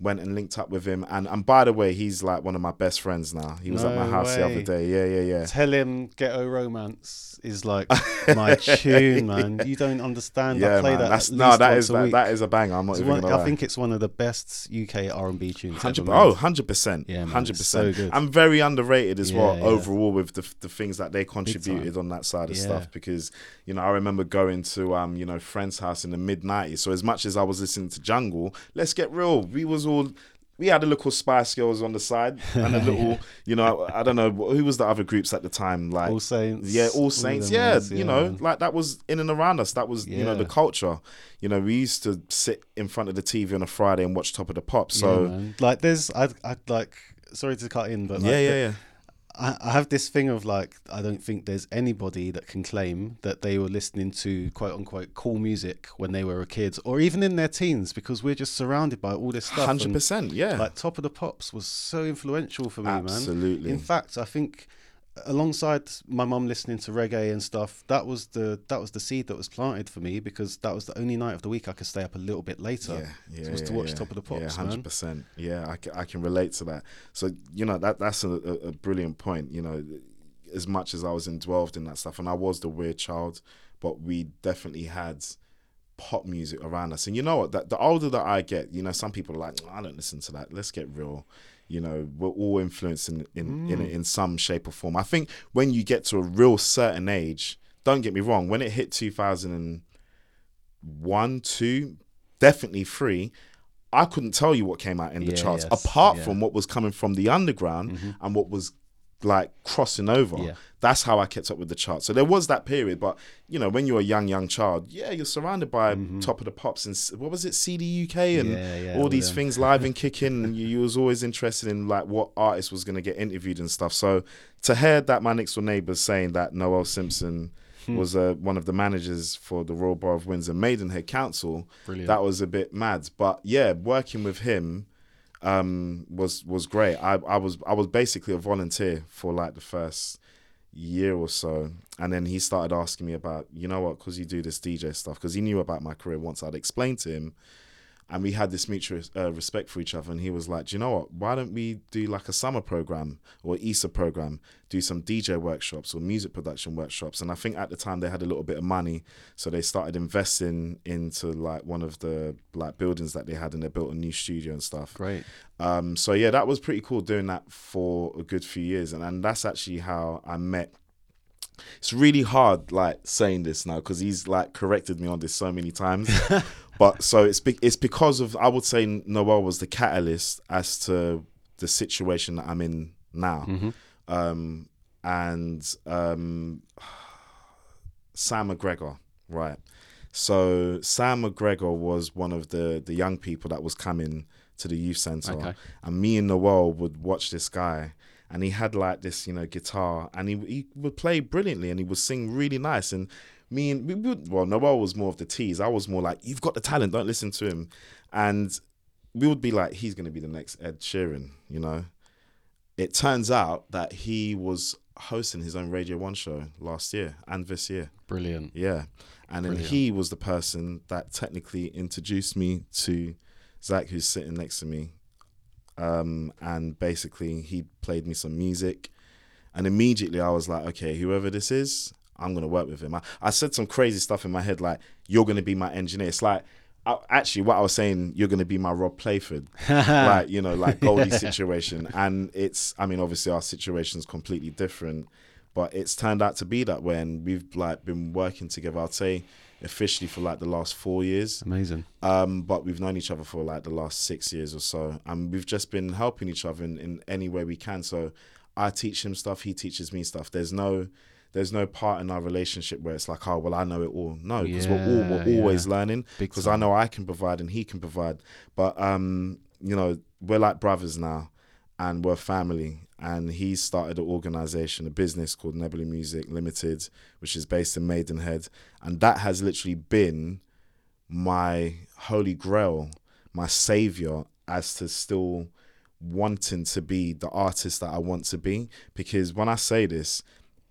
[SPEAKER 2] Went and linked up with him. And and by the way, he's like one of my best friends now. He was at my
[SPEAKER 1] No
[SPEAKER 2] house the other day. Yeah, yeah, yeah.
[SPEAKER 1] Tell him Ghetto Romance is like my tune, man. You don't understand.
[SPEAKER 2] Yeah,
[SPEAKER 1] I play
[SPEAKER 2] man.
[SPEAKER 1] that.
[SPEAKER 2] That's
[SPEAKER 1] at
[SPEAKER 2] no, that is that, that is a banger. I'm not
[SPEAKER 1] It's
[SPEAKER 2] even
[SPEAKER 1] one-
[SPEAKER 2] lie.
[SPEAKER 1] I think it's one of the best UK R&B tunes. ever
[SPEAKER 2] Hundred
[SPEAKER 1] made.
[SPEAKER 2] oh, 100 percent.
[SPEAKER 1] Yeah,
[SPEAKER 2] hundred
[SPEAKER 1] it's so
[SPEAKER 2] percent. I'm very underrated as well
[SPEAKER 1] Yeah, yeah.
[SPEAKER 2] overall with the the things that they contributed on that side of
[SPEAKER 1] Yeah.
[SPEAKER 2] stuff because you know I remember going to um you know friends' house in the mid '90s. So as much as I was listening to Jungle, let's get real, we was all. We had a little Spice Girls on the side and a little, you know, I don't know who was the other groups at the time, like
[SPEAKER 1] All Saints.
[SPEAKER 2] yeah, all saints. Yeah,
[SPEAKER 1] ones,
[SPEAKER 2] you know, like that was in and around us. That was you know the culture. You know, we used to sit in front of the TV on a Friday and watch Top of the
[SPEAKER 1] Pop.
[SPEAKER 2] So
[SPEAKER 1] man. like there's, I, I like. Sorry to cut in, but like,
[SPEAKER 2] yeah, yeah, yeah.
[SPEAKER 1] I, I have this thing of like I don't think there's anybody that can claim that they were listening to quote unquote cool music when they were a kid or even in their teens because we're just surrounded by all this stuff.
[SPEAKER 2] Hundred percent. Yeah.
[SPEAKER 1] Like Top of the Pops was so influential for me, man.
[SPEAKER 2] Absolutely.
[SPEAKER 1] In fact, I think alongside my mum listening to reggae and stuff, that was the that was the seed that was planted for me because that was the only night of the week I could stay up a little bit later.
[SPEAKER 2] yeah, yeah,
[SPEAKER 1] was to watch
[SPEAKER 2] yeah.
[SPEAKER 1] Top of the Pops,
[SPEAKER 2] Yeah, hundred percent. Yeah, I can, I can relate to that. So you know that that's a, a, brilliant point. You know, as much as I was indwelled in that stuff, and I was the weird child, but we definitely had pop music around us. And you know what? That the older that I get, you know, some people are like, oh, I don't listen to that. Let's get real. You know, we're all influenced in in, in in some shape or form. I think when you get to a real certain age, don't get me wrong, when it hit two thousand and one, two, definitely three. I couldn't tell you what came out in the
[SPEAKER 1] Yeah,
[SPEAKER 2] charts
[SPEAKER 1] yes,
[SPEAKER 2] apart
[SPEAKER 1] yeah. Mm-hmm.
[SPEAKER 2] from what was coming from the underground and what was like crossing over.
[SPEAKER 1] Yeah.
[SPEAKER 2] That's how I kept up with the charts. So there was that period, but you know, when you're a young, young child, yeah, you're surrounded by top of the pops and what was it, CD UK and
[SPEAKER 1] Mm-hmm. Yeah, yeah,
[SPEAKER 2] all these
[SPEAKER 1] them.
[SPEAKER 2] things live and kicking. And you, you was always interested in like what artist was going to get interviewed and stuff. So to hear that my next door neighbours saying that Noel Simpson
[SPEAKER 1] Hmm.
[SPEAKER 2] was uh, one of the managers for the Royal Borough of Windsor Maidenhead Council,
[SPEAKER 1] Brilliant.
[SPEAKER 2] that was a bit mad. But yeah, working with him um, was was great. I, I was I was basically a volunteer for like the first year or so, and then he started asking me about you know what because you do this DJ stuff because he knew about my career once I'd explained to him. And we had this mutual uh, respect for each other, and he was like, "Do you know what? Why don't we do like a summer program or Easter program? Do some DJ workshops or music production workshops?" And I think at the time they had a little bit of money, so they started investing into like one of the like buildings that they had, and they built a new studio and stuff.
[SPEAKER 1] Great.
[SPEAKER 2] Um, so yeah, that was pretty cool doing that for a good few years, and, and that's actually how I met. It's really hard, like saying this now, because he's like corrected me on this so many times. but so it's be- it's because of I would say Noel was the catalyst as to the situation that I'm in now, um, and um, Sam McGregor, right? So Sam McGregor was one of the the young people that was coming to the youth center,
[SPEAKER 1] Okay.
[SPEAKER 2] and me and Noel would watch this guy, and he had like this, you know, guitar, and he he would play brilliantly, and he would sing really nice, and me and we would well, Noel was more of the tease. I was more like, you've got the talent, don't listen to him, and we would be like, he's gonna be the next Ed Sheeran, you know. It turns out that he was hosting his own Radio One show last year and this year.
[SPEAKER 1] Brilliant.
[SPEAKER 2] Yeah. And then he was the person that technically introduced me to Zach, who's sitting next to me. Um, and basically, he played me some music. And immediately I was like, okay, whoever this is, I'm going to work with him. I, I said some crazy stuff in my head, like, you're going to be my engineer. It's like, I, actually, what I was saying, you're going to be my Rob Playford, like, you know, like Goldie situation. And it's, I mean, obviously our situation's completely different but it's turned out to be that way and we've like been working together i'd say officially for like the last four years
[SPEAKER 1] Amazing.
[SPEAKER 2] um, but we've known each other for like the last six years or so and we've just been helping each other in, in any way we can so i teach him stuff he teaches me stuff there's no there's no part in our relationship where it's like oh well i know it all no because we're all we're
[SPEAKER 1] Yeah,
[SPEAKER 2] always
[SPEAKER 1] yeah.
[SPEAKER 2] learning because i know i can provide and he can provide but um you know we're like brothers now and we're family. And he started an organization, a business called Nebula Music Limited, which is based in Maidenhead. And that has literally been my holy grail, my savior, as to still wanting to be the artist that I want to be. Because when I say this,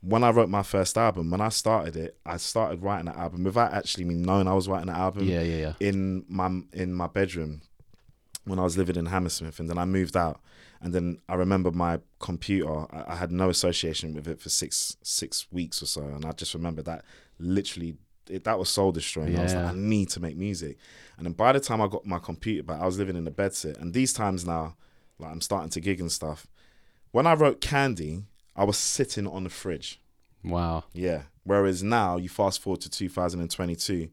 [SPEAKER 2] when I wrote my first album, when I started it, I started writing that album without actually me knowing I was writing an album
[SPEAKER 1] Yeah, yeah, yeah.
[SPEAKER 2] in my in my bedroom when I was living in Hammersmith, and then I moved out, and then I remember my computer. I, I had no association with it for six six weeks or so, and I just remember that literally. It, that was soul destroying. I was like,
[SPEAKER 1] Yeah.
[SPEAKER 2] I need to make music, and then by the time I got my computer back, I was living in a bedsit. And these times now, like I'm starting to gig and stuff. When I wrote Candy, I was sitting on the fridge.
[SPEAKER 1] Wow.
[SPEAKER 2] Yeah. Whereas now you fast forward to 2022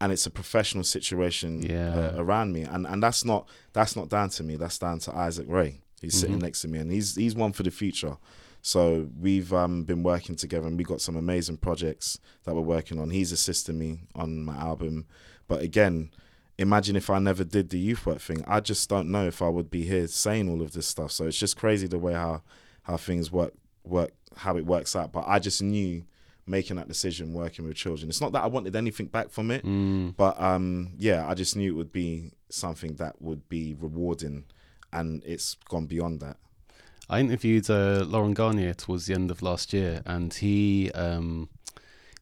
[SPEAKER 2] and it's a professional situation
[SPEAKER 1] Yeah.
[SPEAKER 2] uh, around me and and that's not that's not down to me that's down to Isaac Ray he's sitting
[SPEAKER 1] Mhm.
[SPEAKER 2] next to me and he's he's one for the future so we've um, been working together and we got some amazing projects that we're working on he's assisting me on my album but again imagine if I never did the youth work thing I just don't know if I would be here saying all of this stuff so it's just crazy the way how how things work work how it works out but I just knew making that decision working with children it's not that I wanted anything back from it
[SPEAKER 1] Mm.
[SPEAKER 2] but um, yeah, I just knew it would be something that would be rewarding, and it's gone beyond that.
[SPEAKER 1] I interviewed uh, Laurent Garnier towards the end of last year, and he um,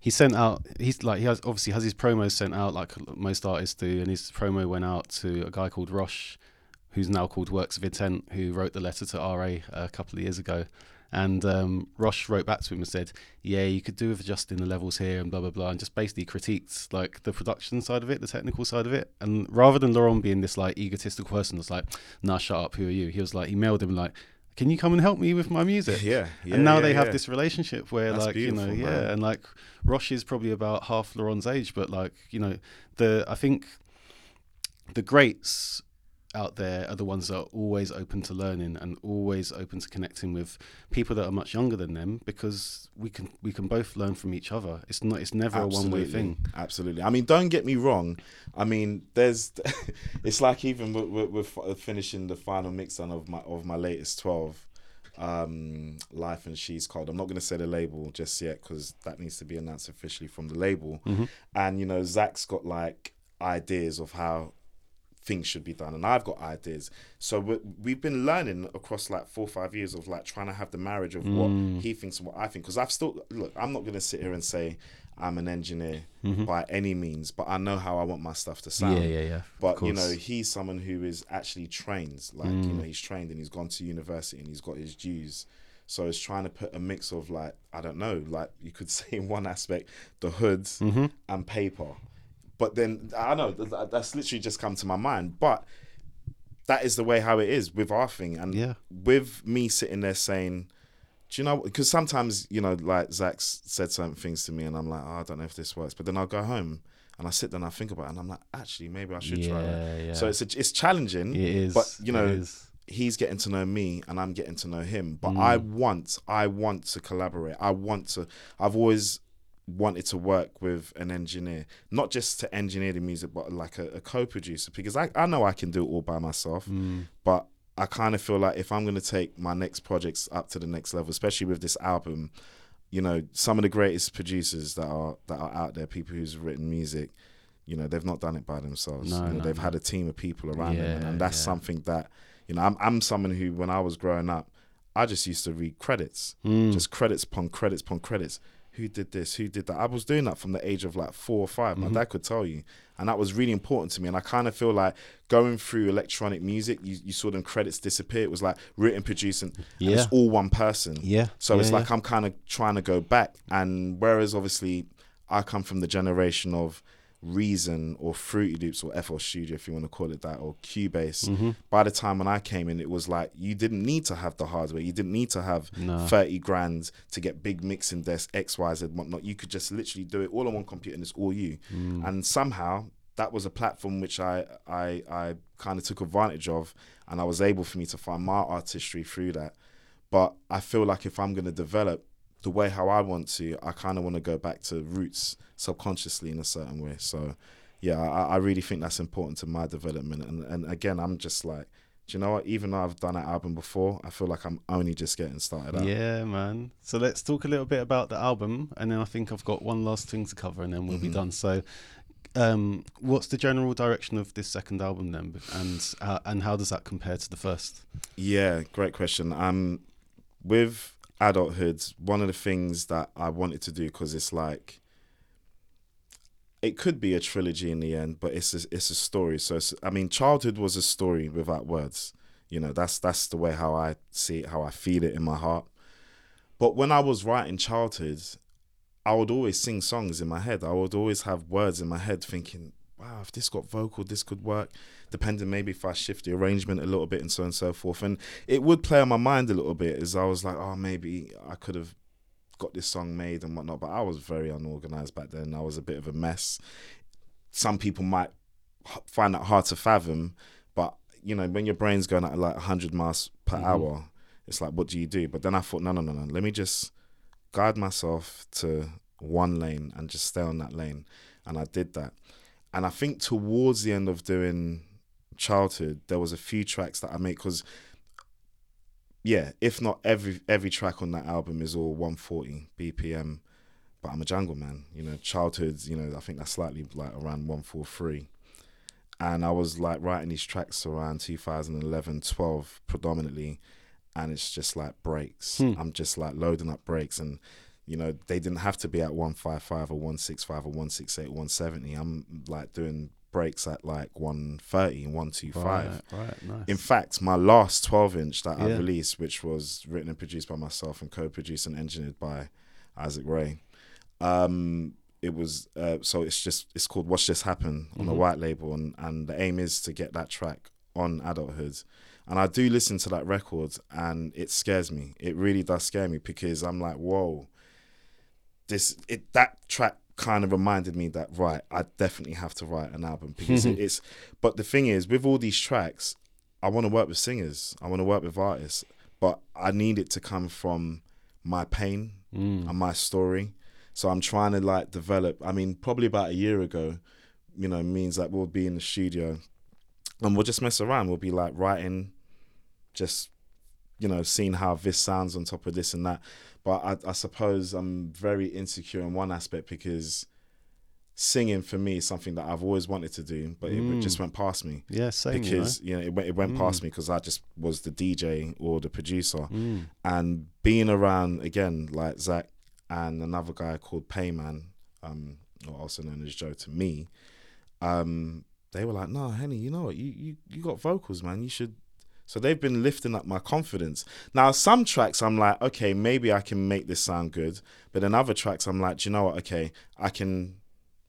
[SPEAKER 1] he sent out. He's like he has obviously has his promos sent out like most artists do, and his promo went out to a guy called Rosh, who's now called Works of Intent, who wrote the letter to RA a couple of years ago. And um, Rosh wrote back to him and said, "Yeah, you could do with adjusting the levels here and blah blah blah," and just basically critiqued like the production side of it, the technical side of it. And rather than Laurent being this like egotistical person that's like, "Nah, shut up, who are you?" He was like, he mailed him like, "Can you come and help me with my music?"
[SPEAKER 2] Yeah, yeah.
[SPEAKER 1] and now
[SPEAKER 2] yeah,
[SPEAKER 1] they have
[SPEAKER 2] yeah.
[SPEAKER 1] this relationship where
[SPEAKER 2] That's
[SPEAKER 1] like you know
[SPEAKER 2] beautiful,
[SPEAKER 1] yeah and like Rosh is probably about half Laurent's age but like you know the I think the greats out there are the ones that are always open to learning and always open to connecting with people that are much younger than them because we can we can both learn from each other it's not it's never a one way thing
[SPEAKER 2] Absolutely. I mean, don't get me wrong. I mean, there's, it's like even with f- finishing the final mix on of my of my latest twelve, um, Life and She's called I'm not going to say the label just yet because that needs to be announced officially from the label.
[SPEAKER 1] Mhm.
[SPEAKER 2] And you know, Zach's got like ideas of how things should be done and i've got ideas so we we've been learning across like four or five years of like trying to have the marriage of
[SPEAKER 1] Mm.
[SPEAKER 2] what he thinks and what i think because i've still look i'm not going to sit here and say i'm an engineer
[SPEAKER 1] Mhm.
[SPEAKER 2] by any means but i know how i want my stuff to sound
[SPEAKER 1] yeah yeah yeah
[SPEAKER 2] but you know he's someone who is actually trained like you
[SPEAKER 1] Mm.
[SPEAKER 2] know he's trained and he's gone to university and he's got his dues so it's trying to put a mix of like i don't know like you could say in one aspect the hoods
[SPEAKER 1] Mhm.
[SPEAKER 2] and paper but then i know that's literally just come to my mind but that is the way how it is with our thing and
[SPEAKER 1] yeah
[SPEAKER 2] with me sitting there saying, do you know? Because sometimes you know, like Zach's said certain things to me, and I'm like, oh, I don't know if this works. But then I'll go home and I sit there and I think about it, and I'm like, actually, maybe I should
[SPEAKER 1] yeah
[SPEAKER 2] try that.
[SPEAKER 1] yeah
[SPEAKER 2] So it's a, it's challenging.
[SPEAKER 1] it is
[SPEAKER 2] but, you know. He's getting to know me, and I'm getting to know him. But I
[SPEAKER 1] Mm.
[SPEAKER 2] want, I want to collaborate. I want to. I've always wanted to work with an engineer, not just to engineer the music, but like a, a co-producer, because I, I know I can do it all by myself
[SPEAKER 1] Mm.
[SPEAKER 2] but I kind of feel like if I'm going to take my next projects up to the next level, especially with this album, you know, some of the greatest producers that are that are out there, people who's written music, you know, they've not done it by themselves.
[SPEAKER 1] No,
[SPEAKER 2] you know,
[SPEAKER 1] no,
[SPEAKER 2] they've
[SPEAKER 1] no.
[SPEAKER 2] had a team of people around them, and, and that's
[SPEAKER 1] yeah.
[SPEAKER 2] something that you know. I'm I'm someone who, when I was growing up, I just used to read credits,
[SPEAKER 1] Mm.
[SPEAKER 2] just credits upon credits upon credits. Who did this? Who did that? I was doing that from the age of like four or 5 My
[SPEAKER 1] Mhm.
[SPEAKER 2] dad could tell you, and that was really important to me. And I kind of feel like going through electronic music, you, you saw them credits disappear. It was like written, producing, and
[SPEAKER 1] yeah
[SPEAKER 2] it's all one person.
[SPEAKER 1] yeah
[SPEAKER 2] So it's
[SPEAKER 1] yeah,
[SPEAKER 2] like I'm kind of trying to go back. And whereas obviously I come from the generation of Reason or Fruity Loops or FL Studio, if you want to call it that, or Cubase.
[SPEAKER 1] Mhm.
[SPEAKER 2] By the time when I came in, it was like you didn't need to have the hardware. You didn't need to have
[SPEAKER 1] no
[SPEAKER 2] 30 grand to get big mixing desk, X, Y, Z, whatnot. You could just literally do it all on one computer and it's all you.
[SPEAKER 1] Mm.
[SPEAKER 2] And somehow that was a platform which I I, I kind of took advantage of and I was able for me to find my artistry through that. But I feel like if I'm going to develop the way how I want to, I kind of want to go back to roots subconsciously in a certain way. So, yeah, I, I really think that's important to my development. And, and again, I'm just like, do you know what? Even though I've done an album before, I feel like I'm only just getting started out.
[SPEAKER 1] Yeah, man. So let's talk a little bit about the album, and then I think I've got one last thing to cover, and then we'll be
[SPEAKER 2] Mhm.
[SPEAKER 1] done. So, um, what's the general direction of this second album then, and uh, and how does that compare to the first?
[SPEAKER 2] Yeah, great question. Um, with adulthood, one of the things that I wanted to do because it's like it could be a trilogy in the end, but it's a, it's a story. So I mean, childhood was a story without words. You know, that's that's the way how I see it, how I feel it in my heart. But when I was writing childhood, I would always sing songs in my head. I would always have words in my head, thinking, "Wow, if this got vocal, this could work." Depending, maybe if I shift the arrangement a little bit and so on and so forth, and it would play on my mind a little bit as I was like, "Oh, maybe I could have got this song made and whatnot." But I was very unorganized back then. I was a bit of a mess. Some people might find that hard to fathom, but you know, when your brain's going at like 100 miles per mm-hmm. hour, it's like, what do you do? But then I thought, no, no, no, no. Let me just guide myself to one lane and just stay on that lane. And I did that. And I think towards the end of doing childhood, there was a few tracks that I made because, yeah, if not every every track on that album is all 140 BPM. But I'm a jungle man, you know. Childhood, you know, I think that's slightly like around 143 and I was like writing these tracks around 2011, 12 predominantly, and it's just like breaks. Hmm. I'm just like loading up breaks, and you know they didn't have to be at 155 or 165 or 168, 170. I'm like doing breaks at like 130 and 125. Right, right, nice. In fact, my last 12 inch that yeah. I released, which was written and produced by myself and co-produced and engineered by Isaac Ray, um, it was uh, so it's just it's called Watch This Happen on mm-hmm. a white label, and and the aim is to get that track on adulthood. And I do listen to that record, and it scares me. It really does scare me because I'm like, whoa, this it that track kind of reminded me that right, I definitely have to write an album because it, it's. But the thing is, with all these tracks, I want to work with singers. I want to work with artists, but I need it to come from my pain mm. and my story so I'm trying to like develop. I mean, probably about a year ago, you know, means that we'll be in the studio and we'll just mess around. We'll be like writing, just you know, seeing how this sounds on top of this and that. But I, I suppose I'm very insecure in one aspect because singing for me is something that I've always wanted to do, but mm. it just went past me.
[SPEAKER 1] Yeah, same.
[SPEAKER 2] Because
[SPEAKER 1] you know,
[SPEAKER 2] you know it went, it went mm. past me because I just was the DJ or the producer, mm. and being around again like Zach and another guy called Payman, um, or also known as Joe to me, um, they were like, "No, Henny, you know what? You you you got vocals, man. You should." So they've been lifting up my confidence. Now, some tracks I'm like, okay, maybe I can make this sound good, but in other tracks I'm like, you know what? Okay, I can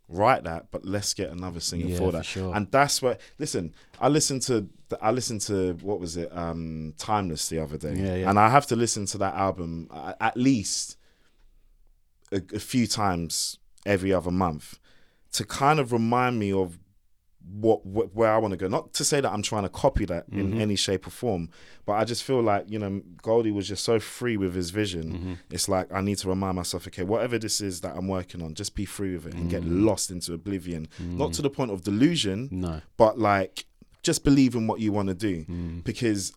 [SPEAKER 2] write that, but let's get another singer yeah, for that. For
[SPEAKER 1] sure.
[SPEAKER 2] And that's where listen, I listened to I listened to what was it, um, Timeless the other day,
[SPEAKER 1] yeah, yeah.
[SPEAKER 2] and I have to listen to that album at least a, a few times every other month to kind of remind me of what, what, where I want to go. Not to say that I'm trying to copy that mm-hmm. in any shape or form, but I just feel like you know Goldie was just so free with his vision. Mm-hmm. It's like I need to remind myself, okay, whatever this is that I'm working on, just be free with it and mm-hmm. get lost into oblivion. Not mm. to the point of delusion,
[SPEAKER 1] no,
[SPEAKER 2] but like just believe in what you want to do
[SPEAKER 1] mm.
[SPEAKER 2] because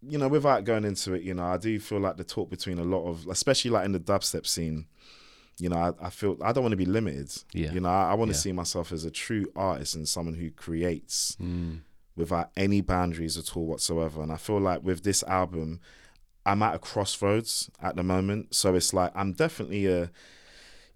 [SPEAKER 2] you know without going into it, you know I do feel like the talk between a lot of, especially like in the dubstep scene you know, I, I, feel I don't want to be limited.
[SPEAKER 1] Yeah.
[SPEAKER 2] You know, I, I want to
[SPEAKER 1] yeah.
[SPEAKER 2] see myself as a true artist and someone who creates
[SPEAKER 1] mm.
[SPEAKER 2] without any boundaries at all whatsoever. And I feel like with this album, I'm at a crossroads at the moment. So it's like I'm definitely a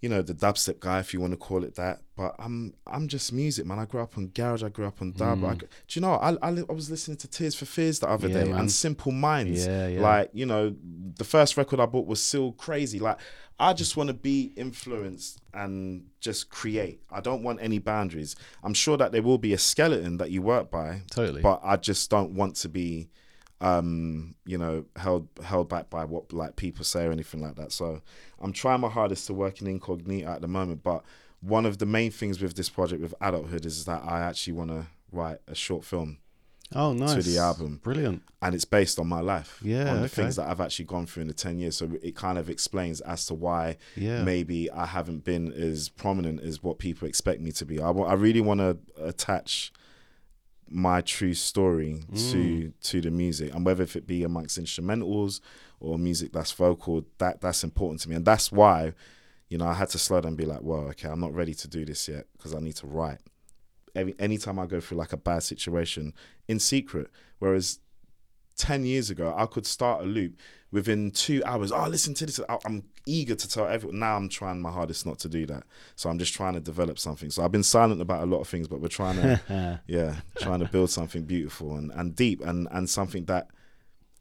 [SPEAKER 2] you know, the dubstep guy, if you want to call it that. But I'm I'm just music, man. I grew up on garage. I grew up on dub. Mm. I, do you know? I, I, I was listening to Tears for Fears the other yeah, day man. and Simple Minds.
[SPEAKER 1] Yeah, yeah.
[SPEAKER 2] Like you know, the first record I bought was still crazy. Like I just want to be influenced and just create. I don't want any boundaries. I'm sure that there will be a skeleton that you work by.
[SPEAKER 1] Totally.
[SPEAKER 2] But I just don't want to be um, you know, held held back by what like people say or anything like that. So I'm trying my hardest to work in incognito at the moment. But one of the main things with this project with adulthood is that I actually want to write a short film.
[SPEAKER 1] Oh, nice.
[SPEAKER 2] To the album.
[SPEAKER 1] Brilliant.
[SPEAKER 2] And it's based on my life.
[SPEAKER 1] Yeah.
[SPEAKER 2] On the
[SPEAKER 1] okay.
[SPEAKER 2] things that I've actually gone through in the 10 years. So it kind of explains as to why
[SPEAKER 1] yeah.
[SPEAKER 2] maybe I haven't been as prominent as what people expect me to be. I, w- I really want to attach my true story mm. to to the music and whether if it be amongst instrumentals or music that's vocal that that's important to me and that's why you know I had to slow down and be like well okay I'm not ready to do this yet because I need to write every anytime I go through like a bad situation in secret whereas ten years ago, I could start a loop within two hours. Oh, listen to this. I'm eager to tell everyone. Now I'm trying my hardest not to do that. So I'm just trying to develop something. So I've been silent about a lot of things, but we're trying to, yeah, trying to build something beautiful and, and deep and, and something that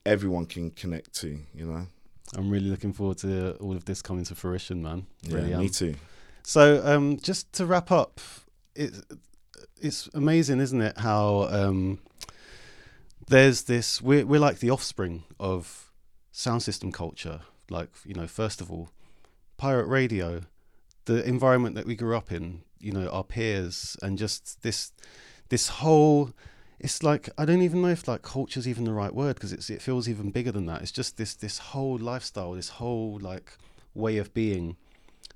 [SPEAKER 2] everyone can connect to, you know?
[SPEAKER 1] I'm really looking forward to all of this coming to fruition, man.
[SPEAKER 2] Yeah, me
[SPEAKER 1] am.
[SPEAKER 2] too.
[SPEAKER 1] So, um, just to wrap up, it's it's amazing, isn't it? How um, there's this we're we're like the offspring of sound system culture. Like you know, first of all, pirate radio, the environment that we grew up in. You know, our peers, and just this this whole. It's like I don't even know if like culture's even the right word because it's it feels even bigger than that. It's just this this whole lifestyle, this whole like way of being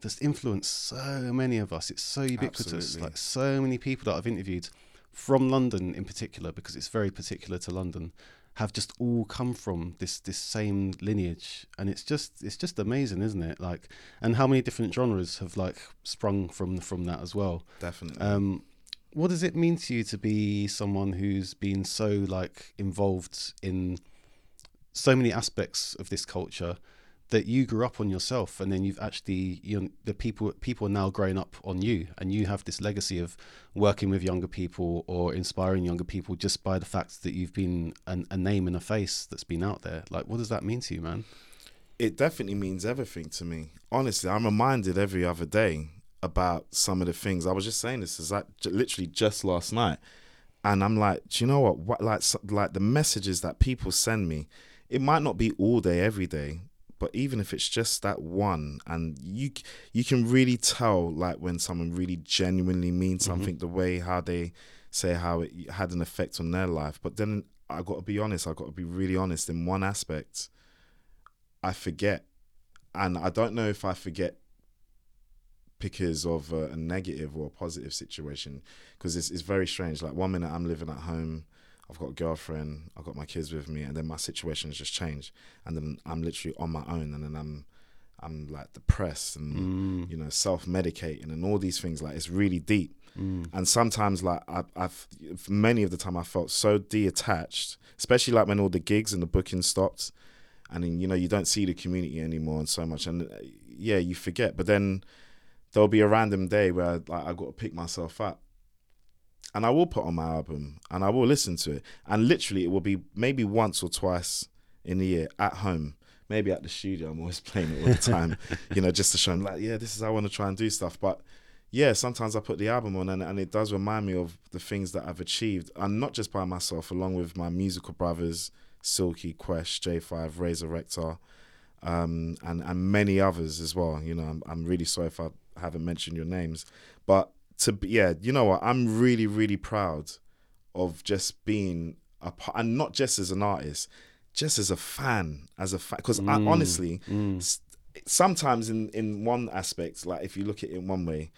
[SPEAKER 1] that's influenced so many of us. It's so ubiquitous.
[SPEAKER 2] Absolutely.
[SPEAKER 1] Like so many people that I've interviewed from London in particular, because it's very particular to London, have just all come from this this same lineage, and it's just it's just amazing, isn't it? Like, and how many different genres have like sprung from from that as well.
[SPEAKER 2] Definitely.
[SPEAKER 1] Um, what does it mean to you to be someone who's been so like involved in so many aspects of this culture that you grew up on yourself and then you've actually you know the people people are now growing up on you and you have this legacy of working with younger people or inspiring younger people just by the fact that you've been an, a name and a face that's been out there like what does that mean to you man
[SPEAKER 2] it definitely means everything to me. Honestly, I'm reminded every other day about some of the things. I was just saying this is like literally just last night, and I'm like, do you know what? What like like the messages that people send me, it might not be all day every day, but even if it's just that one, and you you can really tell like when someone really genuinely means mm-hmm. something, the way how they say how it had an effect on their life. But then I got to be honest. I got to be really honest in one aspect. I forget, and I don't know if I forget because of a, a negative or a positive situation, because it's it's very strange. Like one minute I'm living at home, I've got a girlfriend, I've got my kids with me, and then my situation has just changed, and then I'm literally on my own, and then I'm I'm like depressed and you know self medicating and all these things. Like it's really deep. And sometimes, like I, I've many of the time, I felt so detached, especially like when all the gigs and the booking stopped, and then you know you don't see the community anymore and so much, and uh, yeah, you forget. But then there'll be a random day where like I got to pick myself up, and I will put on my album and I will listen to it, and literally it will be maybe once or twice in the year at home. Maybe at the studio, I'm always playing it all the time, you know, just to show them like, yeah, this is how I want to try and do stuff. But yeah, sometimes I put the album on and, and it does remind me of the things that I've achieved, and not just by myself, along with my musical brothers, Silky, Quest, J5, Razor Rekta, um, and and many others as well. You know, I'm, I'm really sorry if I haven't mentioned your names, but to be, yeah, you know what, I'm really really proud of just being a part, and not just as an artist, just as a fan, as a fan, because I mm. honestly. Mm. s- Sometimes in, in one aspect, like if you look at it in one way,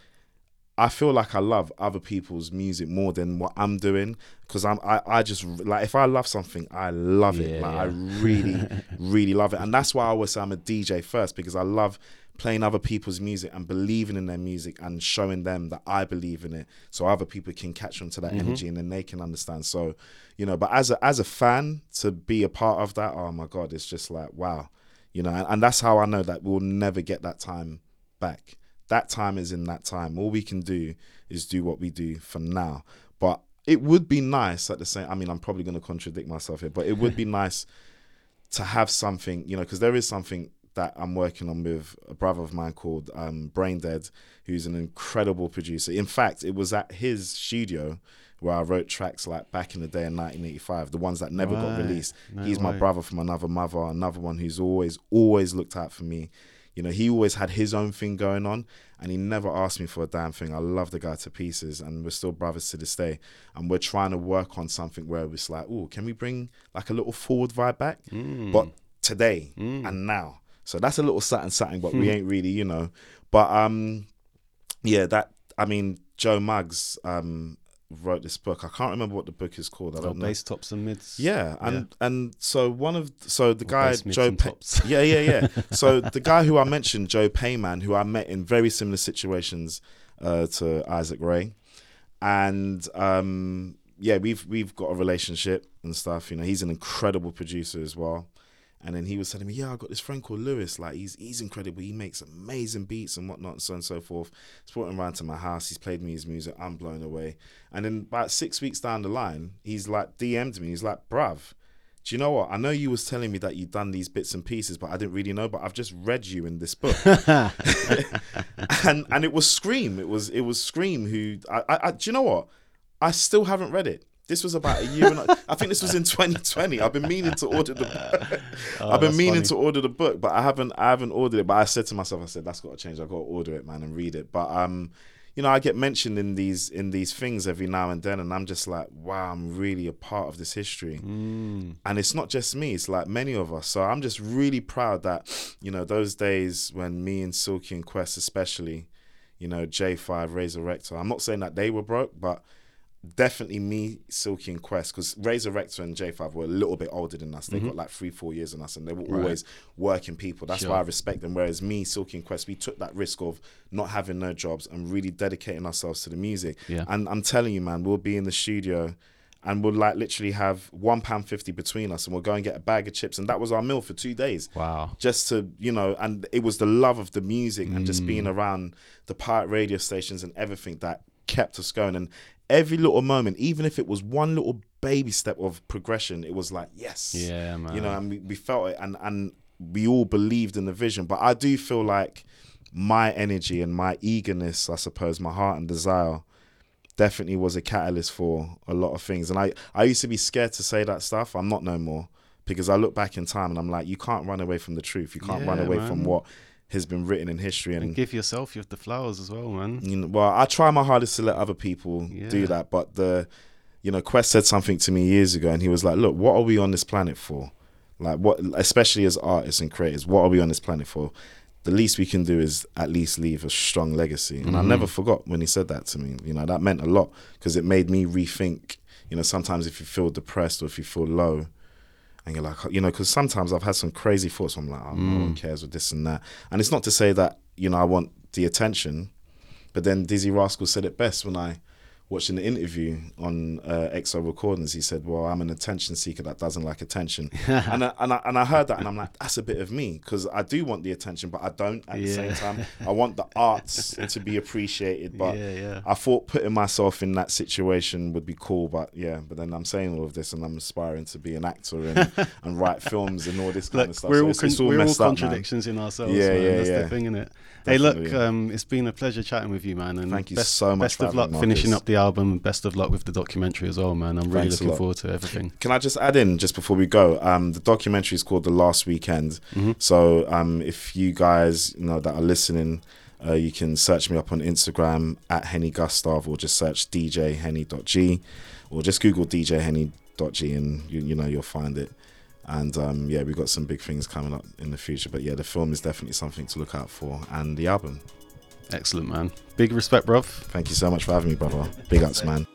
[SPEAKER 2] I feel like I love other people's music more than what I'm doing because I'm I, I just like if I love something I love it.
[SPEAKER 1] Yeah,
[SPEAKER 2] I really really love it. And that's why I always say I'm a DJ first because I love playing other people's music and believing in their music and showing them that I believe in it so other people can catch on to that mm-hmm. energy and then they can understand so you know but as a as a fan to be a part of that oh my god it's just like wow you know and, and that's how I know that we'll never get that time back that time is in that time. All we can do is do what we do for now. But it would be nice at the same. I mean, I'm probably going to contradict myself here, but it would be nice to have something, you know, because there is something that I'm working on with a brother of mine called um, Brain Dead, who's an incredible producer. In fact, it was at his studio where I wrote tracks like back in the day in 1985, the ones that never got released.
[SPEAKER 1] No
[SPEAKER 2] He's my brother from another mother, another one who's always, always looked out for me. You know, he always had his own thing going on and he never asked me for a damn thing. I love the guy to pieces and we're still brothers to this day. And we're trying to work on something where it's like, oh, can we bring like a little forward vibe back?
[SPEAKER 1] Mm.
[SPEAKER 2] But today and now. So that's a little something, something, but we ain't really, you know. But um, yeah, that I mean, Joe Muggs um wrote this book. I can't remember what the book is called. I
[SPEAKER 1] Oh,
[SPEAKER 2] don't know.
[SPEAKER 1] bass tops and mids
[SPEAKER 2] Yeah, and and so one of so the
[SPEAKER 1] Or
[SPEAKER 2] guy Joe Pa-
[SPEAKER 1] tops.
[SPEAKER 2] yeah yeah yeah so the guy who I mentioned Joe Payman who I met in very similar situations uh, to Isaac Ray and um yeah, we've we've got a relationship and stuff. You know, he's an incredible producer as well. And then he was telling me, yeah, I got this friend called Lewis. Like he's he's incredible. He makes amazing beats and whatnot, and so on and so forth. He's brought him around to my house. He's played me his music. I'm blown away. And then about six weeks down the line, he's like DM'd me. He's like, bruv, do you know what? I know you was telling me that you've done these bits and pieces, but I didn't really know. But I've just read you in this book, and and it was Skream. It was it was Skream who. I, I, I do you know what? I still haven't read it. This was about a year and a, I think this was in 2020. I've been meaning to order the.
[SPEAKER 1] Oh,
[SPEAKER 2] I've been meaning
[SPEAKER 1] funny.
[SPEAKER 2] to order the book, but I haven't. I haven't ordered it. But I said to myself, I said that's got to change. I got to order it, man, and read it. But um, you know, I get mentioned in these in these things every now and then, and I'm just like, wow, I'm really a part of this history.
[SPEAKER 1] Mm.
[SPEAKER 2] And it's not just me; it's like many of us. So I'm just really proud that you know those days when me and Silky and Quest, especially, you know, J5, Razor Rekta. I'm not saying that they were broke, but definitely me, Silky and Quest, because Razor Rekta and J5 were a little bit older than us. They got like three, four years on us, and they were
[SPEAKER 1] Mm-hmm. Right.
[SPEAKER 2] always working people. That's
[SPEAKER 1] Sure.
[SPEAKER 2] why I respect them. Whereas me, Silky and Quest, we took that risk of not having no jobs and really dedicating ourselves to the music.
[SPEAKER 1] Yeah.
[SPEAKER 2] And I'm telling you, man, we'll be in the studio. And we'll like literally have one pound fifty between us, and we'll go and get a bag of chips, and that was our meal for two days
[SPEAKER 1] Wow.
[SPEAKER 2] just to you know and it was the love of the music and just
[SPEAKER 1] Mm.
[SPEAKER 2] being around the pirate radio stations and everything that kept us going and every little moment even if it was one little baby step of progression it was like yes.
[SPEAKER 1] Yeah, man.
[SPEAKER 2] you know and we, we felt it and and we all believed in the vision. But i do feel like my energy and my eagerness i suppose my heart and desire definitely was a catalyst for a lot of things. And i i used to be scared to say that stuff. I'm not no more. Because i look back in time and i'm like you can't run away from the truth. You can't run away
[SPEAKER 1] man.
[SPEAKER 2] from what has been written in history and
[SPEAKER 1] and give yourself your, the flowers as well, man.
[SPEAKER 2] you know, well, I try my hardest to let other people
[SPEAKER 1] Yeah.
[SPEAKER 2] do that, but the, you know, Quest said something to me years ago, and he was like, "Look, what are we on this planet for? Like, what, especially as artists and creators, what are we on this planet for? The least we can do is at least leave a strong legacy." And I
[SPEAKER 1] Mhm.
[SPEAKER 2] never forgot when he said that to me. You know, that meant a lot because it made me rethink. You know, sometimes if you feel depressed or if you feel low. And you're like, you know, because sometimes I've had some crazy thoughts. I'm like, oh, no one mm. cares with this and that. And it's not to say that, you know, I want the attention, but then Dizzee Rascal said it best when I watched the interview on uh, XO Recordings. He said, "Well, I'm an attention seeker that doesn't like attention," and I, and I, and I heard that, and I'm like, "That's a bit of me," because I do want the attention, but I don't at the same time. I want the arts to be appreciated, but
[SPEAKER 1] yeah, yeah.
[SPEAKER 2] I thought putting myself in that situation would be cool, but yeah. But then I'm saying all of this, and I'm aspiring to be an actor and, and write films and all this kind
[SPEAKER 1] Look,
[SPEAKER 2] of stuff.
[SPEAKER 1] we're
[SPEAKER 2] So
[SPEAKER 1] all, con- we're all
[SPEAKER 2] up, man.
[SPEAKER 1] contradictions in ourselves.
[SPEAKER 2] Yeah,
[SPEAKER 1] man.
[SPEAKER 2] yeah,
[SPEAKER 1] That's
[SPEAKER 2] yeah.
[SPEAKER 1] the thing, innit? Hey, look, um, it's been a pleasure chatting with you, man. And
[SPEAKER 2] Thank you
[SPEAKER 1] best,
[SPEAKER 2] so much
[SPEAKER 1] Best of luck finishing up the album. and Best of luck with the documentary as well, man. I'm really
[SPEAKER 2] Thanks
[SPEAKER 1] looking forward to everything.
[SPEAKER 2] Can I just add in just before we go? Um, the documentary is called The Last Weekend.
[SPEAKER 1] Mm-hmm.
[SPEAKER 2] So um, if you guys you know that are listening, uh, you can search me up on Instagram at Henny Gustav or just search DJ Henny.g or just Google DJ Henny.g and you, you know you'll find it. And um, yeah, we've got some big things coming up in the future. But yeah, the film is definitely something to look out for, and the album.
[SPEAKER 1] Excellent, man. Big respect, bruv.
[SPEAKER 2] Thank you so much for having me, brother. Big ups, man.